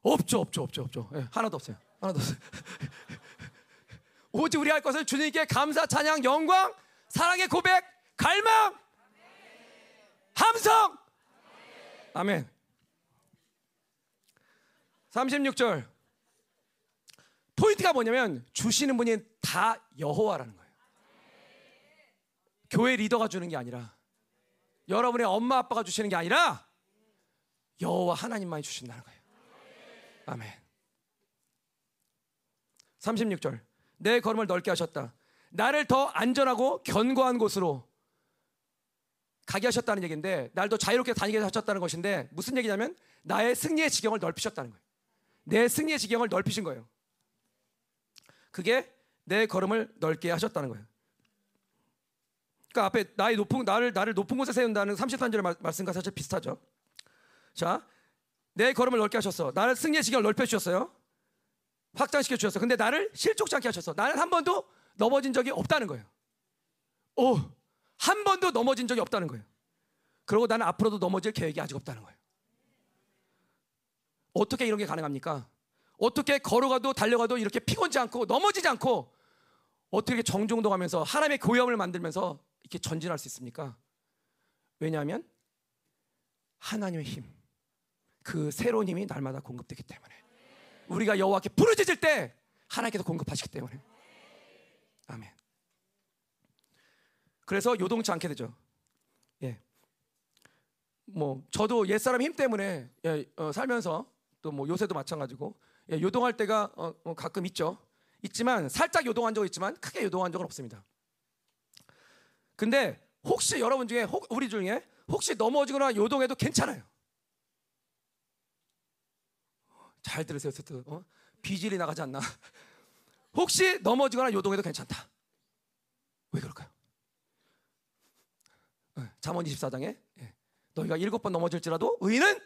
없죠, 없죠, 없죠, 없죠. 예, 하나도 없어요. 하나도 없어요. 오직 우리 할 것은 주님께 감사, 찬양, 영광, 사랑의 고백, 갈망, 함성. 아멘. 36절. 포인트가 뭐냐면 주시는 분이 다 여호와라는 거예요. 교회 리더가 주는 게 아니라 여러분의 엄마 아빠가 주시는 게 아니라 여호와 하나님만이 주신다는 거예요. 아멘. 36절. 내 걸음을 넓게 하셨다. 나를 더 안전하고 견고한 곳으로 가게 하셨다는 얘기인데 날 더 자유롭게 다니게 하셨다는 것인데 무슨 얘기냐면 나의 승리의 지경을 넓히셨다는 거예요. 내 승리의 지경을 넓히신 거예요. 그게 내 걸음을 넓게 하셨다는 거예요. 그러니까 앞에 나의 높은 나를 나를 높은 곳에 세운다는 33절의 말씀과 사실 비슷하죠. 자, 내 걸음을 넓게 하셨어. 나를 승리의 지경을 넓혀 주셨어요. 확장시켜 주셨어. 근데 나를 실족치 않게 하셨어. 나는 한 번도 넘어진 적이 없다는 거예요. 오, 한 번도 넘어진 적이 없다는 거예요. 그리고 나는 앞으로도 넘어질 계획이 아직 없다는 거예요. 어떻게 이런 게 가능합니까? 어떻게 걸어가도 달려가도 이렇게 피곤지 않고 넘어지지 않고 어떻게 정중동하면서 하나님의 교염을 만들면서 이렇게 전진할 수 있습니까? 왜냐하면 하나님의 힘, 그 새로운 힘이 날마다 공급되기 때문에 우리가 여호와께 부르짖을 때 하나님께서 공급하시기 때문에 아멘. 그래서 요동치 않게 되죠. 예. 뭐 저도 옛 사람 힘 때문에 예, 어, 살면서 또 뭐 요새도 마찬가지고 예, 요동할 때가 어, 어, 가끔 있죠. 있지만 살짝 요동한 적은 있지만 크게 요동한 적은 없습니다. 근데 혹시 여러분 중에 혹, 우리 중에 혹시 넘어지거나 요동해도 괜찮아요. 잘 들으세요, 세트. 어? 비질이 나가지 않나? 혹시 넘어지거나 요동해도 괜찮다. 왜 그럴까요? 어, 잠언 24장에 예. 너희가 일곱 번 넘어질지라도 의인은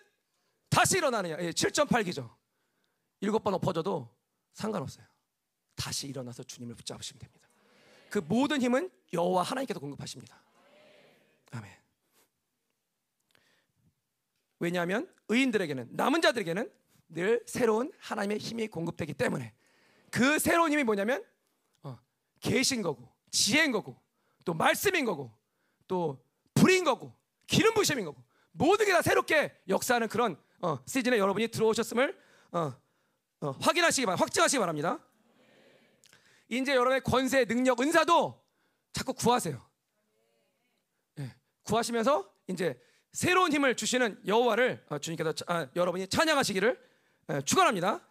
다시 일어나느냐. 예, 7.8기죠. 일곱 번 엎어져도 상관없어요. 다시 일어나서 주님을 붙잡으시면 됩니다. 그 모든 힘은 여호와 하나님께서 공급하십니다. 아멘. 왜냐하면 의인들에게는 남은 자들에게는 늘 새로운 하나님의 힘이 공급되기 때문에 그 새로운 힘이 뭐냐면 어, 계신 거고 지혜인 거고 또 말씀인 거고 또 불인 거고 기름 부심인 거고 모든 게 다 새롭게 역사하는 그런 어, 시즌에 여러분이 들어오셨음을 어, 어, 확인하시기 바랍니다. 확증하시기 바랍니다. 이제 여러분의 권세, 능력, 은사도 자꾸 구하세요. 예, 구하시면서 이제 새로운 힘을 주시는 여호와를 어, 주님께서 아, 여러분이 찬양하시기를 예, 축원합니다.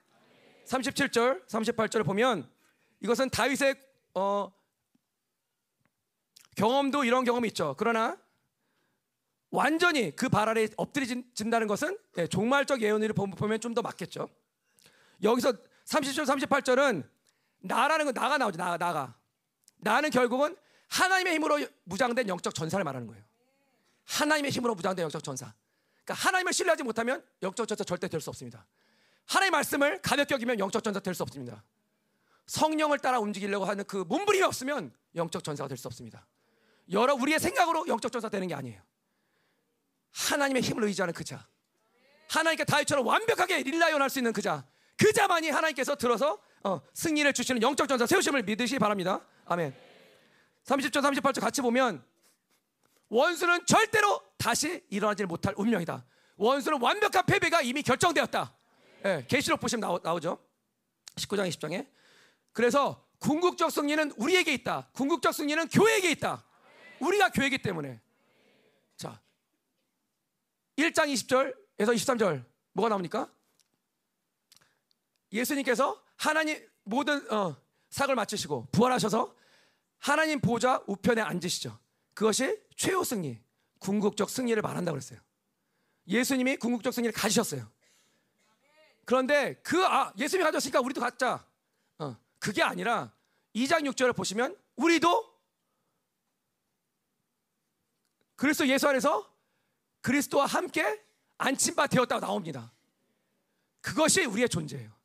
37절, 38절을 보면 이것은 다윗의 어, 경험도 이런 경험이 있죠. 그러나 완전히 그 발 아래 엎드려진다는 것은 예, 종말적 예언을 보면 좀 더 맞겠죠. 여기서 30절, 38절은 나라는 건 나가 나오죠. 나, 나가. 나는 결국은 하나님의 힘으로 무장된 영적 전사를 말하는 거예요. 하나님의 힘으로 무장된 영적 전사. 그러니까 하나님을 신뢰하지 못하면 영적 전사 절대 될 수 없습니다. 하나님의 말씀을 가볍게 여기면 영적 전사 될 수 없습니다. 성령을 따라 움직이려고 하는 그 몸부림이 없으면 영적 전사가 될 수 없습니다. 여러 우리의 생각으로 영적 전사 되는 게 아니에요. 하나님의 힘을 의지하는 그자. 하나님께 다윗처럼 완벽하게 릴라이온 할 수 있는 그자. 그자만이 하나님께서 들어서 어, 승리를 주시는 영적 전사 세우심을 믿으시기 바랍니다. 아멘. 30절 38절 같이 보면 원수는 절대로 다시 일어나지 못할 운명이다. 원수는 완벽한 패배가 이미 결정되었다. 예, 계시록 보시면 나오, 나오죠. 19장 20장에. 그래서 궁극적 승리는 우리에게 있다. 궁극적 승리는 교회에게 있다. 우리가 교회이기 때문에. 자. 1장 20절에서 23절 뭐가 나옵니까? 예수님께서 하나님 모든 어, 삭을 마치시고 부활하셔서 하나님 보좌 우편에 앉으시죠. 그것이 최후 승리, 궁극적 승리를 말한다고 그랬어요. 예수님이 궁극적 승리를 가지셨어요. 그런데 그 아, 예수님이 가졌으니까 우리도 갖자. 어, 그게 아니라 2장 6절을 보시면 우리도 그리스도 예수 안에서 그리스도와 함께 안침바 되었다고 나옵니다. 그것이 우리의 존재예요.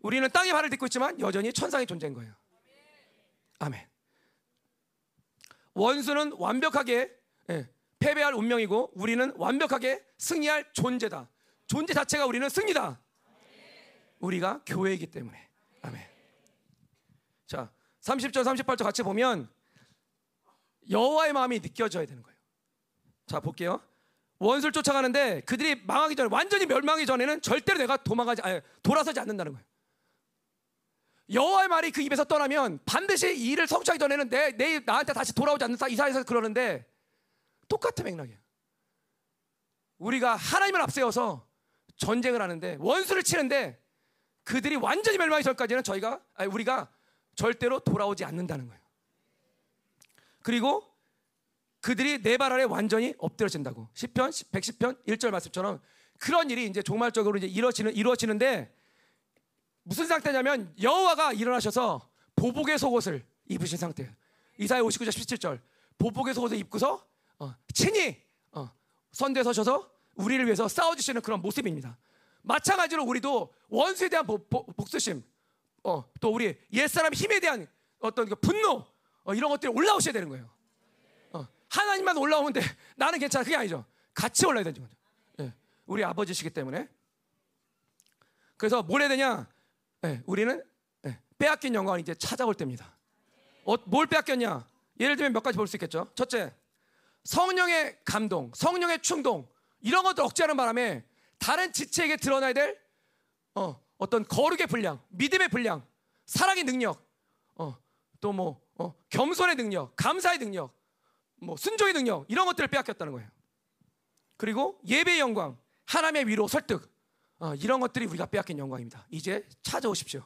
우리는 땅의 발을 딛고 있지만 여전히 천상의 존재인 거예요. 아멘. 원수는 완벽하게 예, 패배할 운명이고 우리는 완벽하게 승리할 존재다. 존재 자체가 우리는 승리다. 우리가 교회이기 때문에. 아멘. 자, 30절 38절 같이 보면 여호와의 마음이 느껴져야 되는 거예요. 자, 볼게요. 원수를 쫓아가는데 그들이 망하기 전에 완전히 멸망하기 전에는 절대로 내가 도망가지 아니, 돌아서지 않는다는 거예요. 여호와의 말이 그 입에서 떠나면 반드시 이 일을 성취하기 전에는 내, 내 나한테 다시 돌아오지 않는다 이사에서 그러는데 똑같은 맥락이에요. 우리가 하나님을 앞세워서 전쟁을 하는데 원수를 치는데 그들이 완전히 멸망하기 전까지는 저희가 아니, 우리가 절대로 돌아오지 않는다는 거예요. 그리고 그들이 내 발 아래 완전히 엎드려진다고. 10편 110편 1절 말씀처럼 그런 일이 이제 종말적으로 이제 이루어지는 이루어지는데 무슨 상태냐면 여호와가 일어나셔서 보복의 속옷을 입으신 상태예요. 이사야 59절 17절 보복의 속옷을 입고서 어, 친히 어, 선대에 서셔서 우리를 위해서 싸워 주시는 그런 모습입니다. 마찬가지로 우리도 원수에 대한 복, 복, 복수심, 어, 또 우리 옛사람 힘에 대한 어떤 그 분노 어, 이런 것들이 올라오셔야 되는 거예요. 어, 하나님만 올라오면 돼. 나는 괜찮아. 그게 아니죠. 같이 올라야 되는 거죠. 예, 우리 아버지시기 때문에. 그래서 뭘 해야 되냐? 예, 우리는 예, 빼앗긴 영광이 이제 찾아올 때입니다. 어, 뭘 빼앗겼냐? 예를 들면 몇 가지 볼 수 있겠죠. 첫째, 성령의 감동, 성령의 충동 이런 것들 억제하는 바람에 다른 지체에게 드러나야 될 어, 어떤 거룩의 분량, 믿음의 분량, 사랑의 능력, 어, 또뭐 어, 겸손의 능력, 감사의 능력, 뭐 순종의 능력 이런 것들을 빼앗겼다는 거예요. 그리고 예배의 영광, 하나님의 위로 설득 어, 이런 것들이 우리가 빼앗긴 영광입니다. 이제 찾아오십시오.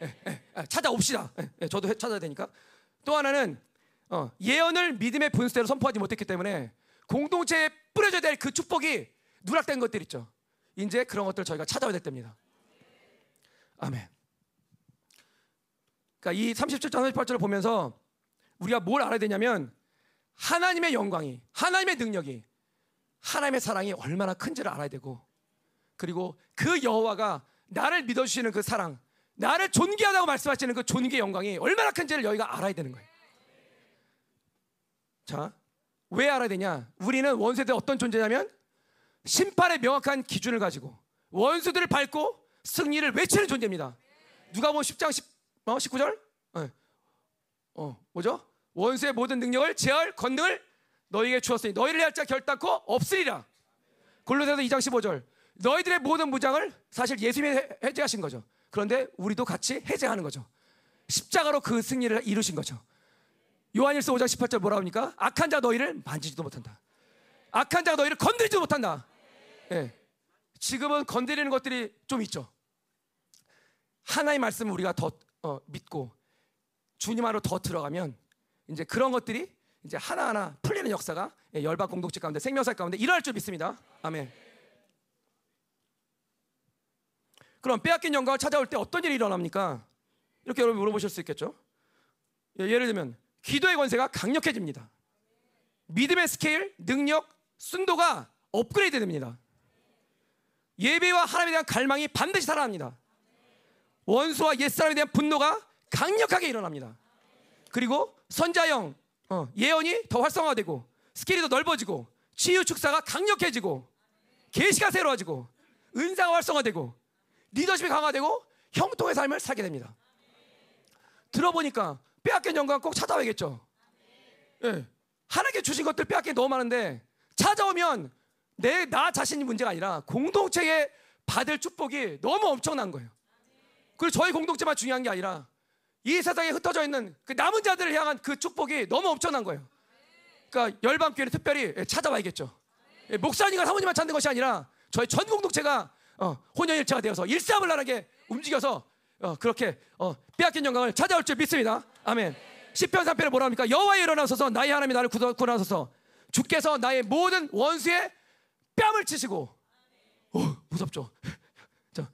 예, 예, 예, 찾아옵시다. 예, 예, 저도 찾아야 되니까. 또 하나는 어, 예언을 믿음의 분수대로 선포하지 못했기 때문에 공동체에 뿌려져야 될 그 축복이 누락된 것들 있죠. 이제 그런 것들 저희가 찾아야 될 때입니다. 아멘. 그러니까 이 37절 38절을 보면서 우리가 뭘 알아야 되냐면 하나님의 영광이 하나님의 능력이 하나님의 사랑이 얼마나 큰지를 알아야 되고 그리고 그 여호와가 나를 믿어주시는 그 사랑 나를 존귀하다고 말씀하시는 그 존귀의 영광이 얼마나 큰지를 여기가 알아야 되는 거예요 자, 왜 알아야 되냐? 우리는 원수들 어떤 존재냐면 심판의 명확한 기준을 가지고 원수들을 밟고 승리를 외치는 존재입니다. 누가 보면 10장 10, 어, 19절? 네. 어, 뭐죠? 원수의 모든 능력을 제할 권능을 너희에게 주었으니 너희를 해할 자 결단코 없으리라. 골로새서 2장 15절. 너희들의 모든 무장을 사실 예수님이 해제하신 거죠. 그런데 우리도 같이 해제하는 거죠. 십자가로 그 승리를 이루신 거죠. 요한일서 5장 18절 뭐라 합니까? 악한 자 너희를 만지지도 못한다. 악한 자가 너희를 건드리지도 못한다. 예. 지금은 건드리는 것들이 좀 있죠. 하나의 말씀을 우리가 더 어, 믿고 주님 안으로 더 들어가면 이제 그런 것들이 이제 하나하나 풀리는 역사가 예, 열방 공동체 가운데 생명사 가운데 일어날 줄 믿습니다. 아멘. 그럼 빼앗긴 영광을 찾아올 때 어떤 일이 일어납니까? 이렇게 여러분 물어보실 수 있겠죠. 예, 예를 들면 기도의 권세가 강력해집니다. 믿음의 스케일, 능력, 순도가 업그레이드 됩니다. 예배와 하나님에 대한 갈망이 반드시 살아납니다. 원수와 옛사람에 대한 분노가 강력하게 일어납니다. 그리고 선지자형, 어, 예언이 더 활성화되고 스킬이 더 넓어지고 치유 축사가 강력해지고 계시가 새로워지고 은사가 활성화되고 리더십이 강화되고 형통의 삶을 살게 됩니다. 들어보니까 빼앗긴 영광 꼭 찾아와야겠죠. 예. 하나님께 주신 것들 빼앗긴 너무 많은데 찾아오면 내 나 자신이 문제가 아니라 공동체에 받을 축복이 너무 엄청난 거예요. 그리고 저희 공동체만 중요한 게 아니라 이 세상에 흩어져 있는 그 남은 자들을 향한 그 축복이 너무 엄청난 거예요. 그러니까 열방교회는 특별히 찾아와야겠죠. 예, 목사님과 사모님만 찾는 것이 아니라 저희 전 공동체가 어, 혼연일체가 되어서 일사불란하게 움직여서 어, 그렇게 어, 빼앗긴 영광을 찾아올 줄 믿습니다. 아멘. 10편 3편에 뭐라 합니까? 여호와에 일어나소서 나의 하나님이 나를 구원하소서 주께서 나의 모든 원수의 뺨을 치시고 오, 무섭죠. 자,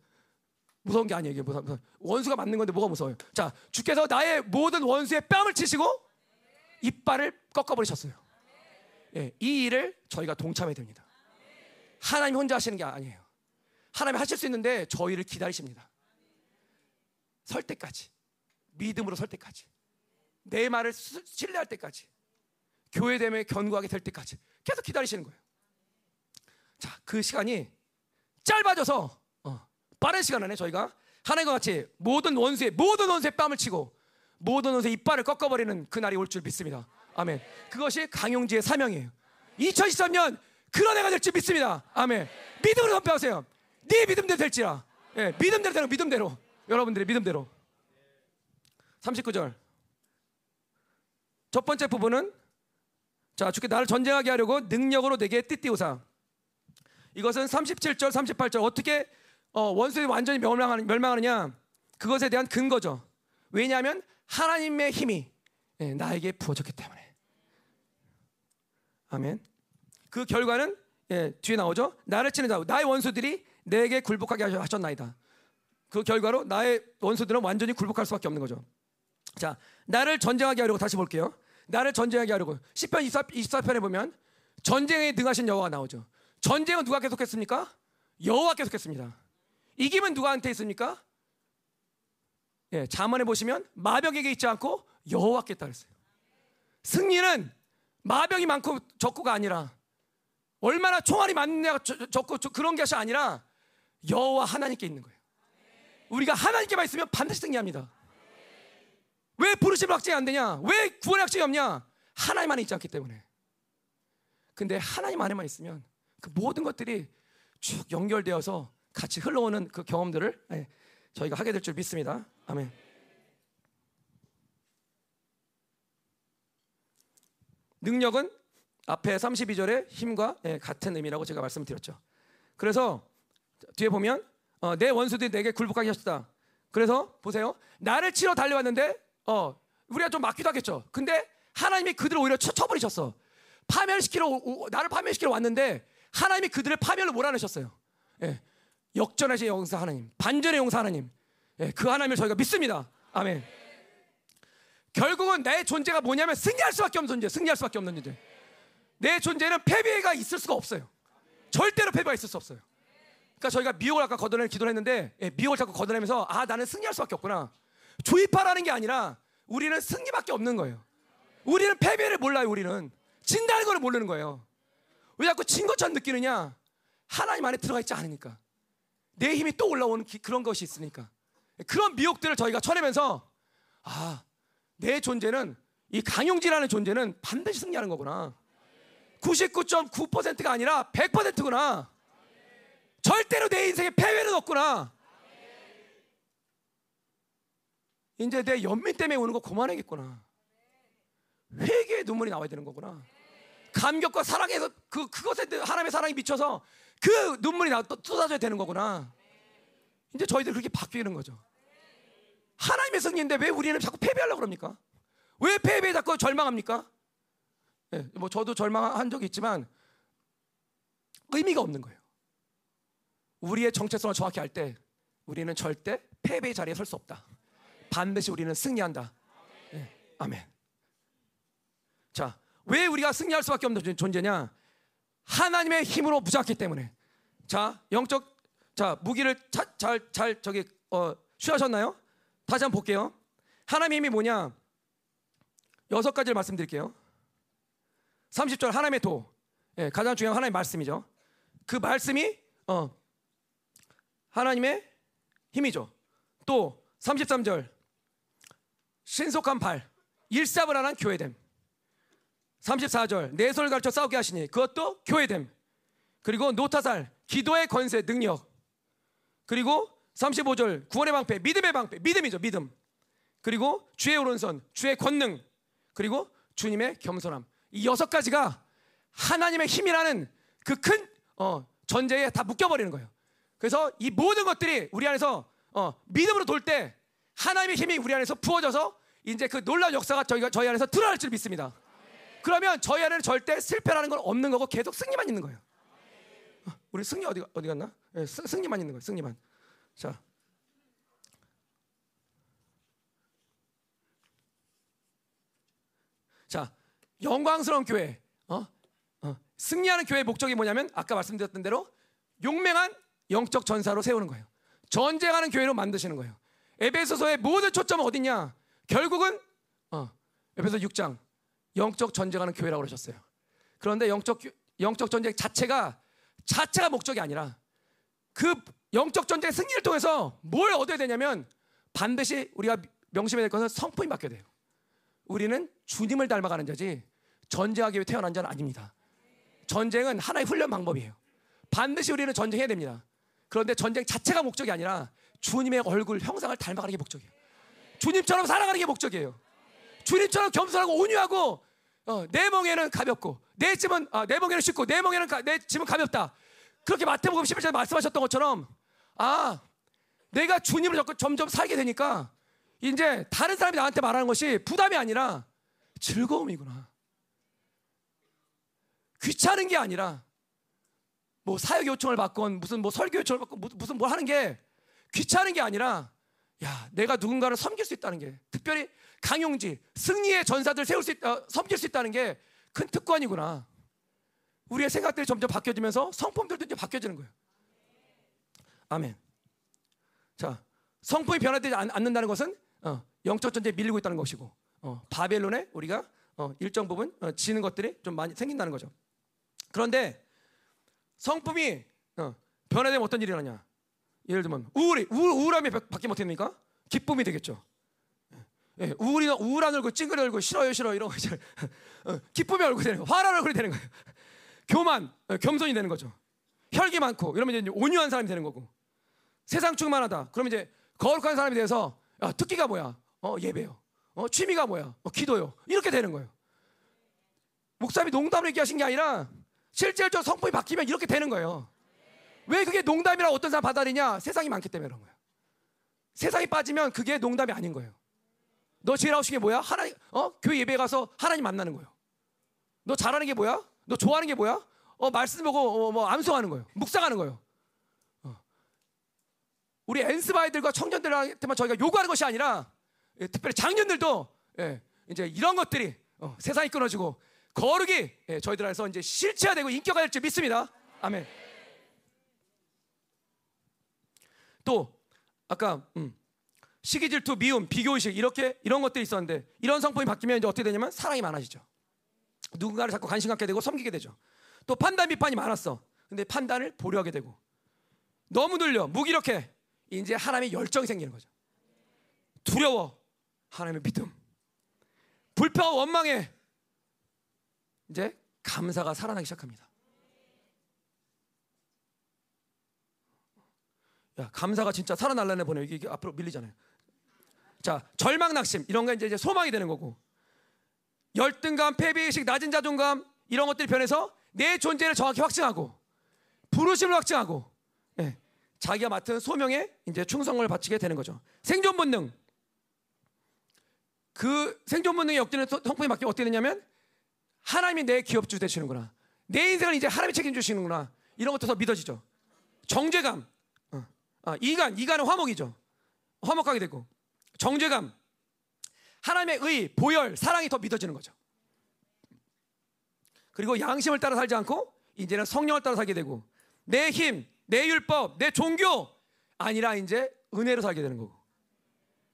무서운 게 아니에요. 이게 무서, 무서. 원수가 맞는 건데 뭐가 무서워요? 자, 주께서 나의 모든 원수의 뺨을 치시고 이빨을 꺾어버리셨어요. 예, 이 일을 저희가 동참해야 됩니다. 하나님 혼자 하시는 게 아니에요. 하나님 하실 수 있는데 저희를 기다리십니다. 설 때까지. 믿음으로 설 때까지. 내 말을 신뢰할 때까지. 교회됨에 견고하게 될 때까지 계속 기다리시는 거예요. 자, 그 시간이 짧아져서 어, 빠른 시간 안에 저희가 하나님과 같이 모든 원수의 모든 원수의 뺨을 치고 모든 원수의 이빨을 꺾어버리는 그날이 올 줄 믿습니다. 아멘. 그것이 강용지의 사명이에요. 2023년 그런 해가 될 줄 믿습니다. 아멘. 믿음으로 선포하세요. 네 믿음대로 될지라. 예, 믿음대로 되는 믿음대로. 여러분들의 믿음대로. 39절. 첫 번째 부분은 자, 주께 나를 전쟁하게 하려고 능력으로 내게 띠띠우사. 이것은 37절, 38절 어떻게 어, 원수들이 완전히 멸망하는, 멸망하느냐? 그것에 대한 근거죠. 왜냐하면 하나님의 힘이 예, 나에게 부어졌기 때문에. 아멘. 그 결과는 예, 뒤에 나오죠. 나를 치는 자, 나의 원수들이 내게 굴복하게 하셨나이다. 그 결과로 나의 원수들은 완전히 굴복할 수밖에 없는 거죠. 자, 나를 전쟁하게 하려고 다시 볼게요. 나를 전쟁하게 하려고 10편 24, 24편에 보면 전쟁에 능하신 여호와가 나오죠. 전쟁은 누가 계속했습니까? 여호와 계속했습니다. 이김은 누구한테 있습니까? 예, 자문에 보시면 마병에게 있지 않고 여호와께 따랐어요. 승리는 마병이 많고 적고가 아니라 얼마나 총알이 많냐 적고 그런 것이 아니라 여호와 하나님께 있는 거예요. 우리가 하나님께만 있으면 반드시 승리합니다. 왜 부르심 확증이 안 되냐? 왜 구원 확증이 없냐? 하나님 안에 있지 않기 때문에. 근데 하나님 안에만 있으면 그 모든 것들이 쭉 연결되어서 같이 흘러오는 그 경험들을 예, 저희가 하게 될 줄 믿습니다. 아멘. 능력은 앞에 32절의 힘과 예, 같은 의미라고 제가 말씀드렸죠. 그래서 뒤에 보면 어, 내 원수들이 내게 굴복하게 하셨다. 그래서 보세요. 나를 치러 달려왔는데 어, 우리가 좀 맞기도 하겠죠. 근데 하나님이 그들을 오히려 쳐, 쳐버리셨어. 파멸시키러 오, 나를 파멸시키러 왔는데 하나님이 그들을 파멸로 몰아내셨어요. 예. 역전하신 용사 하나님, 반전의 용사 하나님, 예. 그 하나님을 저희가 믿습니다. 아멘. 결국은 내 존재가 뭐냐면 승리할 수밖에 없는 존재, 승리할 수밖에 없는 존재. 내 존재는 패배가 있을 수가 없어요. 절대로 패배가 있을 수 없어요. 그러니까 저희가 미혹을 아까 걷어내는 기도를 했는데 예, 미혹을 자꾸 걷어내면서 아 나는 승리할 수밖에 없구나. 조입하라는 게 아니라 우리는 승리밖에 없는 거예요. 우리는 패배를 몰라요. 우리는 진다는 걸 모르는 거예요. 왜 자꾸 진 것처럼 느끼느냐? 하나님 안에 들어가 있지 않으니까. 내 힘이 또 올라오는 기, 그런 것이 있으니까. 그런 미혹들을 저희가 쳐내면서 아, 내 존재는 이 강용지라는 존재는 반드시 승리하는 거구나. 99.9%가 아니라 100%구나. 절대로 내 인생에 패배는 없구나. 이제 내 연민 때문에 오는 거 그만하겠구나. 회개의 눈물이 나와야 되는 거구나. 감격과 사랑에서 그 그것에 하나님의 사랑이 미쳐서 그 눈물이 나 쏟아져야 되는 거구나. 이제 저희들 그렇게 바뀌는 거죠. 하나님의 승리인데 왜 우리는 자꾸 패배하려고 그럽니까? 왜 패배에 자꾸 절망합니까? 네, 뭐 저도 절망한 적이 있지만 의미가 없는 거예요. 우리의 정체성을 정확히 알 때 우리는 절대 패배의 자리에 설 수 없다. 반드시 우리는 승리한다. 네, 아멘. 자, 왜 우리가 승리할 수밖에 없는 존재냐? 하나님의 힘으로 무장했기 때문에. 자, 영적 자 무기를 잘잘 잘 저기 어, 취하셨나요? 다시 한번 볼게요. 하나님의 힘이 뭐냐? 여섯 가지를 말씀드릴게요. 30절 하나님의 도. 예, 가장 중요한 하나님의 말씀이죠. 그 말씀이 어, 하나님의 힘이죠. 또 33절 신속한 발 일사불란한 교회됨. 34절 내 손을 가르쳐 싸우게 하시니 그것도 교회됨. 그리고 노타살 기도의 권세 능력. 그리고 35절 구원의 방패 믿음의 방패 믿음이죠 믿음. 그리고 주의 오른손 주의 권능. 그리고 주님의 겸손함. 이 여섯 가지가 하나님의 힘이라는 그큰 어, 전제에 다 묶여버리는 거예요. 그래서 이 모든 것들이 우리 안에서 어, 믿음으로 돌 때 하나님의 힘이 우리 안에서 부어져서 이제 그 놀라운 역사가 저희가 저희 안에서 드러날 줄 믿습니다. 그러면 저희 안에는 절대 실패라는 건 없는 거고 계속 승리만 있는 거예요. 어, 우리 승리 어디 어디 갔나? 네, 승, 승리만 있는 거예요. 승리만. 자. 자, 영광스러운 교회. 어? 어. 승리하는 교회의 목적이 뭐냐면 아까 말씀드렸던 대로 용맹한 영적 전사로 세우는 거예요. 전쟁하는 교회로 만드시는 거예요. 에베소서의 모든 초점은 어디냐? 결국은 어, 에베소 6장 영적 전쟁하는 교회라고 그러셨어요. 그런데 영적 영적 전쟁 자체가 자체가 목적이 아니라 그 영적 전쟁 승리를 통해서 뭘 얻어야 되냐면 반드시 우리가 명심해야 될 것은 성품이 바뀌어야 돼요. 우리는 주님을 닮아가는 자지 전쟁하기 위해 태어난 자는 아닙니다. 전쟁은 하나의 훈련 방법이에요. 반드시 우리는 전쟁해야 됩니다. 그런데 전쟁 자체가 목적이 아니라 주님의 얼굴 형상을 닮아가는 게 목적이에요. 주님처럼 살아가는 게 목적이에요. 주님처럼 겸손하고 온유하고 어, 내 멍에는 가볍고 내 짐은 아, 내 멍에는 쉽고 내 멍에는 가, 내 짐은 가볍다. 그렇게 마태복음 11절 말씀하셨던 것처럼 아 내가 주님을 자꾸 점점 살게 되니까 이제 다른 사람이 나한테 말하는 것이 부담이 아니라 즐거움이구나. 귀찮은 게 아니라 뭐 사역 요청을 받건 무슨 뭐 설교 요청을 받건 무슨 뭘 하는 게 귀찮은 게 아니라 야 내가 누군가를 섬길 수 있다는 게 특별히 강용지 승리의 전사들 세울 수 있다 섬길 수 있다는 게 큰 특권이구나. 우리의 생각들이 점점 바뀌어지면서 성품들도 이제 바뀌어지는 거예요. 아멘. 자, 성품이 변화되지 않, 는다는 것은 어, 영적 전쟁에 밀리고 있다는 것이고 어, 바벨론에 우리가 어, 일정 부분 어, 지는 것들이 좀 많이 생긴다는 거죠. 그런데 성품이 어, 변화되면 어떤 일이 일어나냐? 예를 들면 우울이 우울, 바뀌면 어떻게 됩니까? 기쁨이 되겠죠. 예, 우울이 우울한 얼굴, 찡그리 얼굴, 싫어요, 싫어 이런 거 이제 어, 기쁨의 얼굴이 되는. 화난 얼굴이 되는 거예요. 교만, 어, 겸손이 되는 거죠. 혈기 많고 이러면 이제 온유한 사람이 되는 거고 세상 충만하다. 그러면 이제 거룩한 사람이 돼서 야, 특기가 뭐야? 어 예배요. 어 취미가 뭐야? 어 기도요. 이렇게 되는 거예요. 목사님이 농담을 얘기하신 게 아니라 실제로 성품이 바뀌면 이렇게 되는 거예요. 왜 그게 농담이라 어떤 사람 받아들이냐? 세상이 많기 때문에 그런 거예요. 세상이 빠지면 그게 농담이 아닌 거예요. 너 제일 하고 싶은 게 뭐야? 하나님, 어? 교회 예배 가서 하나님 만나는 거예요. 너 잘하는 게 뭐야? 너 좋아하는 게 뭐야? 어, 말씀 보고 어, 뭐 암송하는 거예요. 묵상하는 거예요. 어. 우리 엔스바이들과 청년들한테만 저희가 요구하는 것이 아니라 예, 특별히 장년들도 예, 이제 이런 것들이 어, 세상이 끊어지고 거룩이 예, 저희들 안에서 이제 실체화되고 인격화 될 줄 믿습니다. 아멘. 또 아까 음, 시기 질투, 미움, 비교 의식 이렇게 이런 것들이 있었는데 이런 성품이 바뀌면 이제 어떻게 되냐면 사랑이 많아지죠. 누군가를 자꾸 관심 갖게 되고 섬기게 되죠. 또 판단 비판이 많았어. 근데 판단을 보류하게 되고 너무 늘려 무기력해. 이제 하나님의 열정이 생기는 거죠. 두려워. 하나님의 믿음. 불평 원망해. 이제 감사가 살아나기 시작합니다. 야, 감사가 진짜 살아날라네 보네. 이게 앞으로 밀리잖아요. 자, 절망 낙심 이런 게 이제 소망이 되는 거고. 열등감, 패배의식, 낮은 자존감 이런 것들이 변해서 내 존재를 정확히 확증하고 부르심을 확증하고 예, 자기가 맡은 소명에 이제 충성을 바치게 되는 거죠. 생존 본능. 그 생존 본능이 역되는 성품이 바뀌면 어떻게 되냐면 하나님이 내 기업주 되시는구나. 내 인생을 이제 하나님이 책임주시는구나. 이런 것도 더 믿어지죠. 정죄감. 어. 아, 이간, 이간은 화목이죠. 화목하게 되고. 정죄감, 하나님의 의, 보혈, 사랑이 더 믿어지는 거죠. 그리고 양심을 따라 살지 않고 이제는 성령을 따라 살게 되고 내 힘, 내 율법, 내 종교 아니라 이제 은혜로 살게 되는 거고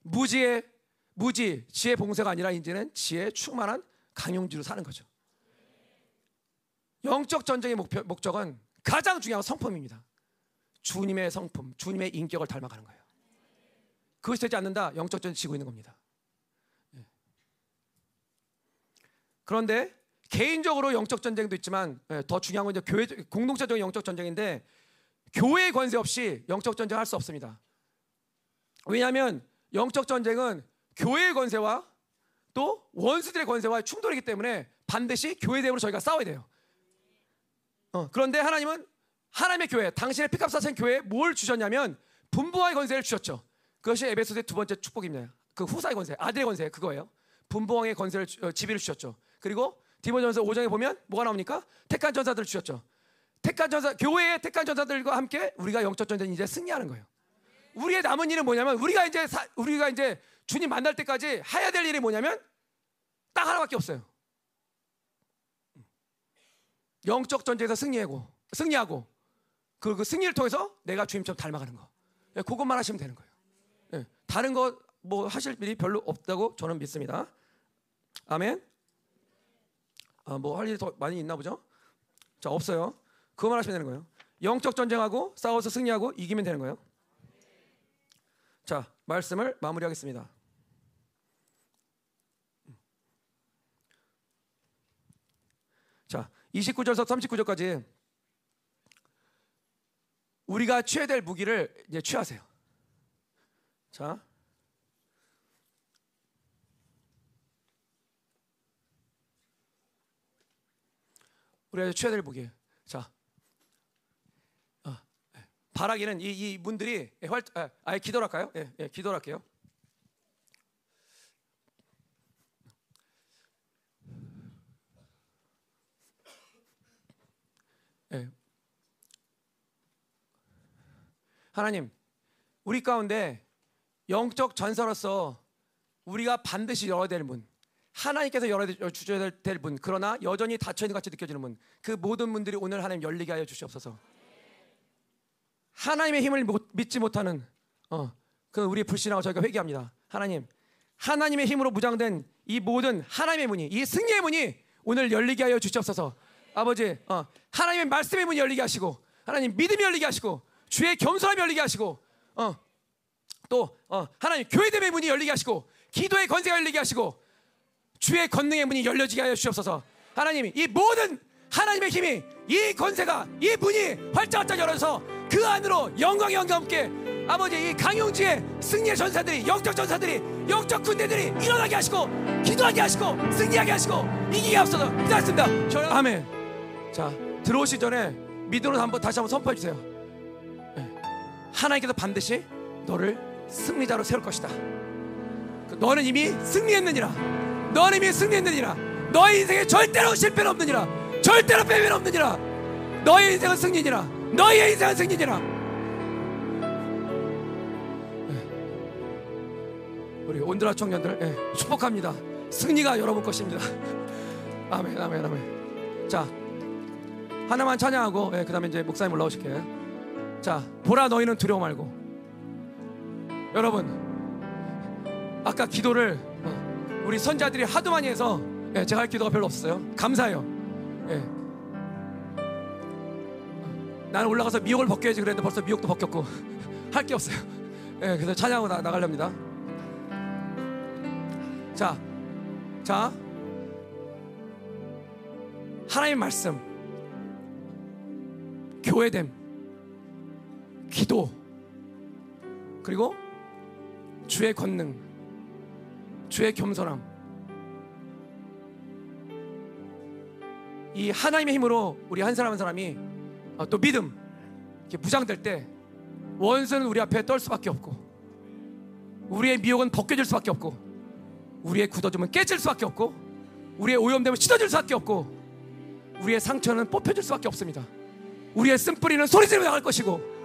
무지의 무지, 지혜 봉쇄가 아니라 이제는 지혜 충만한 강용지로 사는 거죠. 영적 전쟁의 목표, 목적은 가장 중요한 성품입니다. 주님의 성품, 주님의 인격을 닮아가는 거예요. 그것이 되지 않는다. 영적 전쟁 지고 있는 겁니다. 예. 그런데 개인적으로 영적 전쟁도 있지만 예, 더 중요한 건 이제 교회 공동체적인 영적 전쟁인데 교회의 권세 없이 영적 전쟁 할수 없습니다. 왜냐하면 영적 전쟁은 교회의 권세와 또 원수들의 권세와 충돌이기 때문에 반드시 교회 대으로 저희가 싸워야 돼요. 어, 그런데 하나님은 하나님의 교회, 당신의 피값 사신 교회에 뭘 주셨냐면 분부와의 권세를 주셨죠. 그것이 에베소서의 두 번째 축복입니다. 그 후사의 권세, 아들의 권세 그거예요. 분봉왕의 권세를 어, 지배를 주셨죠. 그리고 디모전서 5장에 보면 뭐가 나옵니까? 택한 전사들을 주셨죠. 택한 전사 교회의 택한 전사들과 함께 우리가 영적 전쟁 이제 승리하는 거예요. 우리의 남은 일은 뭐냐면 우리가 이제 사, 우리가 이제 주님 만날 때까지 해야 될 일이 뭐냐면 딱 하나밖에 없어요. 영적 전쟁에서 승리하고 승리하고 그, 그 승리를 통해서 내가 주님처럼 닮아가는 거. 예, 그것만 하시면 되는 거예요. 예, 다른 거 뭐 하실 일이 별로 없다고 저는 믿습니다. 아멘. 아, 뭐 할 일이 더 많이 있나 보죠? 자 없어요. 그것만 하시면 되는 거예요. 영적 전쟁하고 싸워서 승리하고 이기면 되는 거예요. 자 말씀을 마무리하겠습니다. 자 29절에서 39절까지 우리가 취해야 될 무기를 이제 취하세요. 자. 우리가 취해야 될 무기. 자. 어, 바라기는 이, 이 문들이 활, 아, 아예 기도할까요? 예, 예, 기도할게요. 예, 하나님, 우리 가운데 영적 전사로서 우리가 반드시 열어야 될 문, 하나님께서 열어주셔야 될 문, 그러나 여전히 닫혀 있는 것 같이 느껴지는 문, 그 모든 문들이 오늘 하나님 열리게 하여 주시옵소서. 하나님의 힘을 못, 믿지 못하는 어, 그 우리 불신하고 저희가 회개합니다. 하나님, 하나님의 힘으로 무장된 이 모든 하나님의 문이, 이 승리의 문이 오늘 열리게 하여 주시옵소서. 아버지, 어, 하나님의 말씀의 문이 열리게 하시고, 하나님 믿음이 열리게 하시고, 주의 겸손함이 열리게 하시고 어, 또 어, 하나님 교회됨의 문이 열리게 하시고 기도의 권세가 열리게 하시고 주의 권능의 문이 열려지게 하여 주옵소서. 하나님 이 모든 하나님의 힘이 이 권세가 이 문이 활짝활짝 열어서 그 안으로 영광의 영광과 함께 아버지 이 강용지의 승리의 전사들이 영적 전사들이 영적 군대들이 일어나게 하시고 기도하게 하시고 승리하게 하시고 이기게 하옵소서. 기도했습니다. 아멘. 자 들어오시 전에 믿음으로 한번 다시 한번 선포해 주세요 하나님께서 반드시 너를 승리자로 세울 것이다. 그 너는 이미 승리했느니라. 너는 이미 승리했느니라. 너의 인생에 절대로 실패는 없느니라. 절대로 빼면 없느니라. 너의 인생은 승리니라. 너의 인생은 승리니라. 네. 우리 온드라 청년들 네, 축복합니다. 승리가 여러분 것입니다. 아멘, 아멘, 아멘. 자, 하나만 찬양하고 네, 그다음에 이제 목사님 올라오실게요. 자, 보라 너희는 두려워 말고. 여러분, 아까 기도를 어, 우리 선자들이 하도 많이 해서 예, 제가 할 기도가 별로 없어요. 감사해요. 예. 나는 올라가서 미혹을 벗겨야지 그랬는데 벌써 미혹도 벗겼고 할 게 없어요. 예, 그래서 찬양하고 나, 나가렵니다. 자, 자, 하나님 말씀, 교회됨, 기도 그리고 주의 권능 주의 겸손함. 이 하나님의 힘으로 우리 한 사람 한 사람이 어, 또 믿음 이렇게 무장될 때 원수는 우리 앞에 떨 수밖에 없고 우리의 미혹은 벗겨질 수밖에 없고 우리의 굳어짐은 깨질 수밖에 없고 우리의 오염됨은 씻어질 수밖에 없고 우리의 상처는 뽑혀질 수밖에 없습니다. 우리의 쓴뿌리는 소리 지르며 나갈 것이고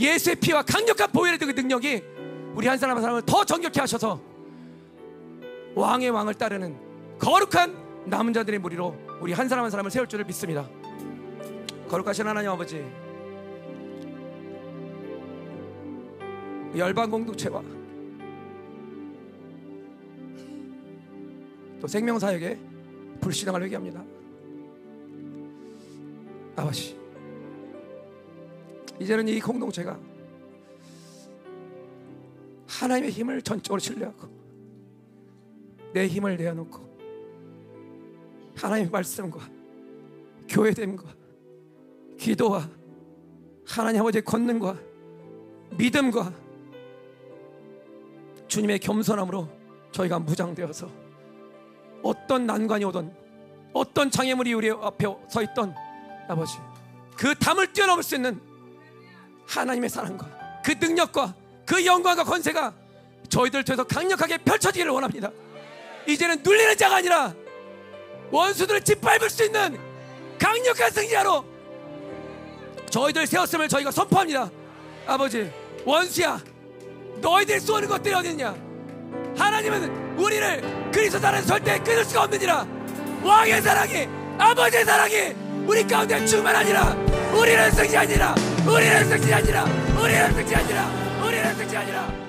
예수의 피와 강력한 보혈의 그 능력이 우리 한 사람 한 사람을 더 정결케 하셔서 왕의 왕을 따르는 거룩한 남은 자들의 무리로 우리 한 사람 한 사람을 세울 줄을 믿습니다. 거룩하신 하나님 아버지 열방 공동체와 또 생명사역에 불신앙을 회개합니다. 아버지 이제는 이 공동체가 하나님의 힘을 전적으로 신뢰하고 내 힘을 내어놓고 하나님의 말씀과 교회됨과 기도와 하나님 아버지의 권능과 믿음과 주님의 겸손함으로 저희가 무장되어서 어떤 난관이 오던 어떤 장애물이 우리 앞에 서 있던 아버지 그 담을 뛰어넘을 수 있는 하나님의 사랑과 그 능력과 그 영광과 권세가 저희들 통해서 강력하게 펼쳐지기를 원합니다. 이제는 눌리는 자가 아니라 원수들을 짓밟을 수 있는 강력한 승리자로 저희들 세웠음을 저희가 선포합니다. 아버지, 원수야, 너희들이 쏘는 것들이 어딨냐? 하나님은 우리를 그리스도 나라에 절대 끊을 수가 없느니라. 왕의 사랑이, 아버지의 사랑이 우리 가운데 충만하니라. 우리는 승리하니라. 우리는 승리하니라 우리는 승리하니라 우리는 승리하니라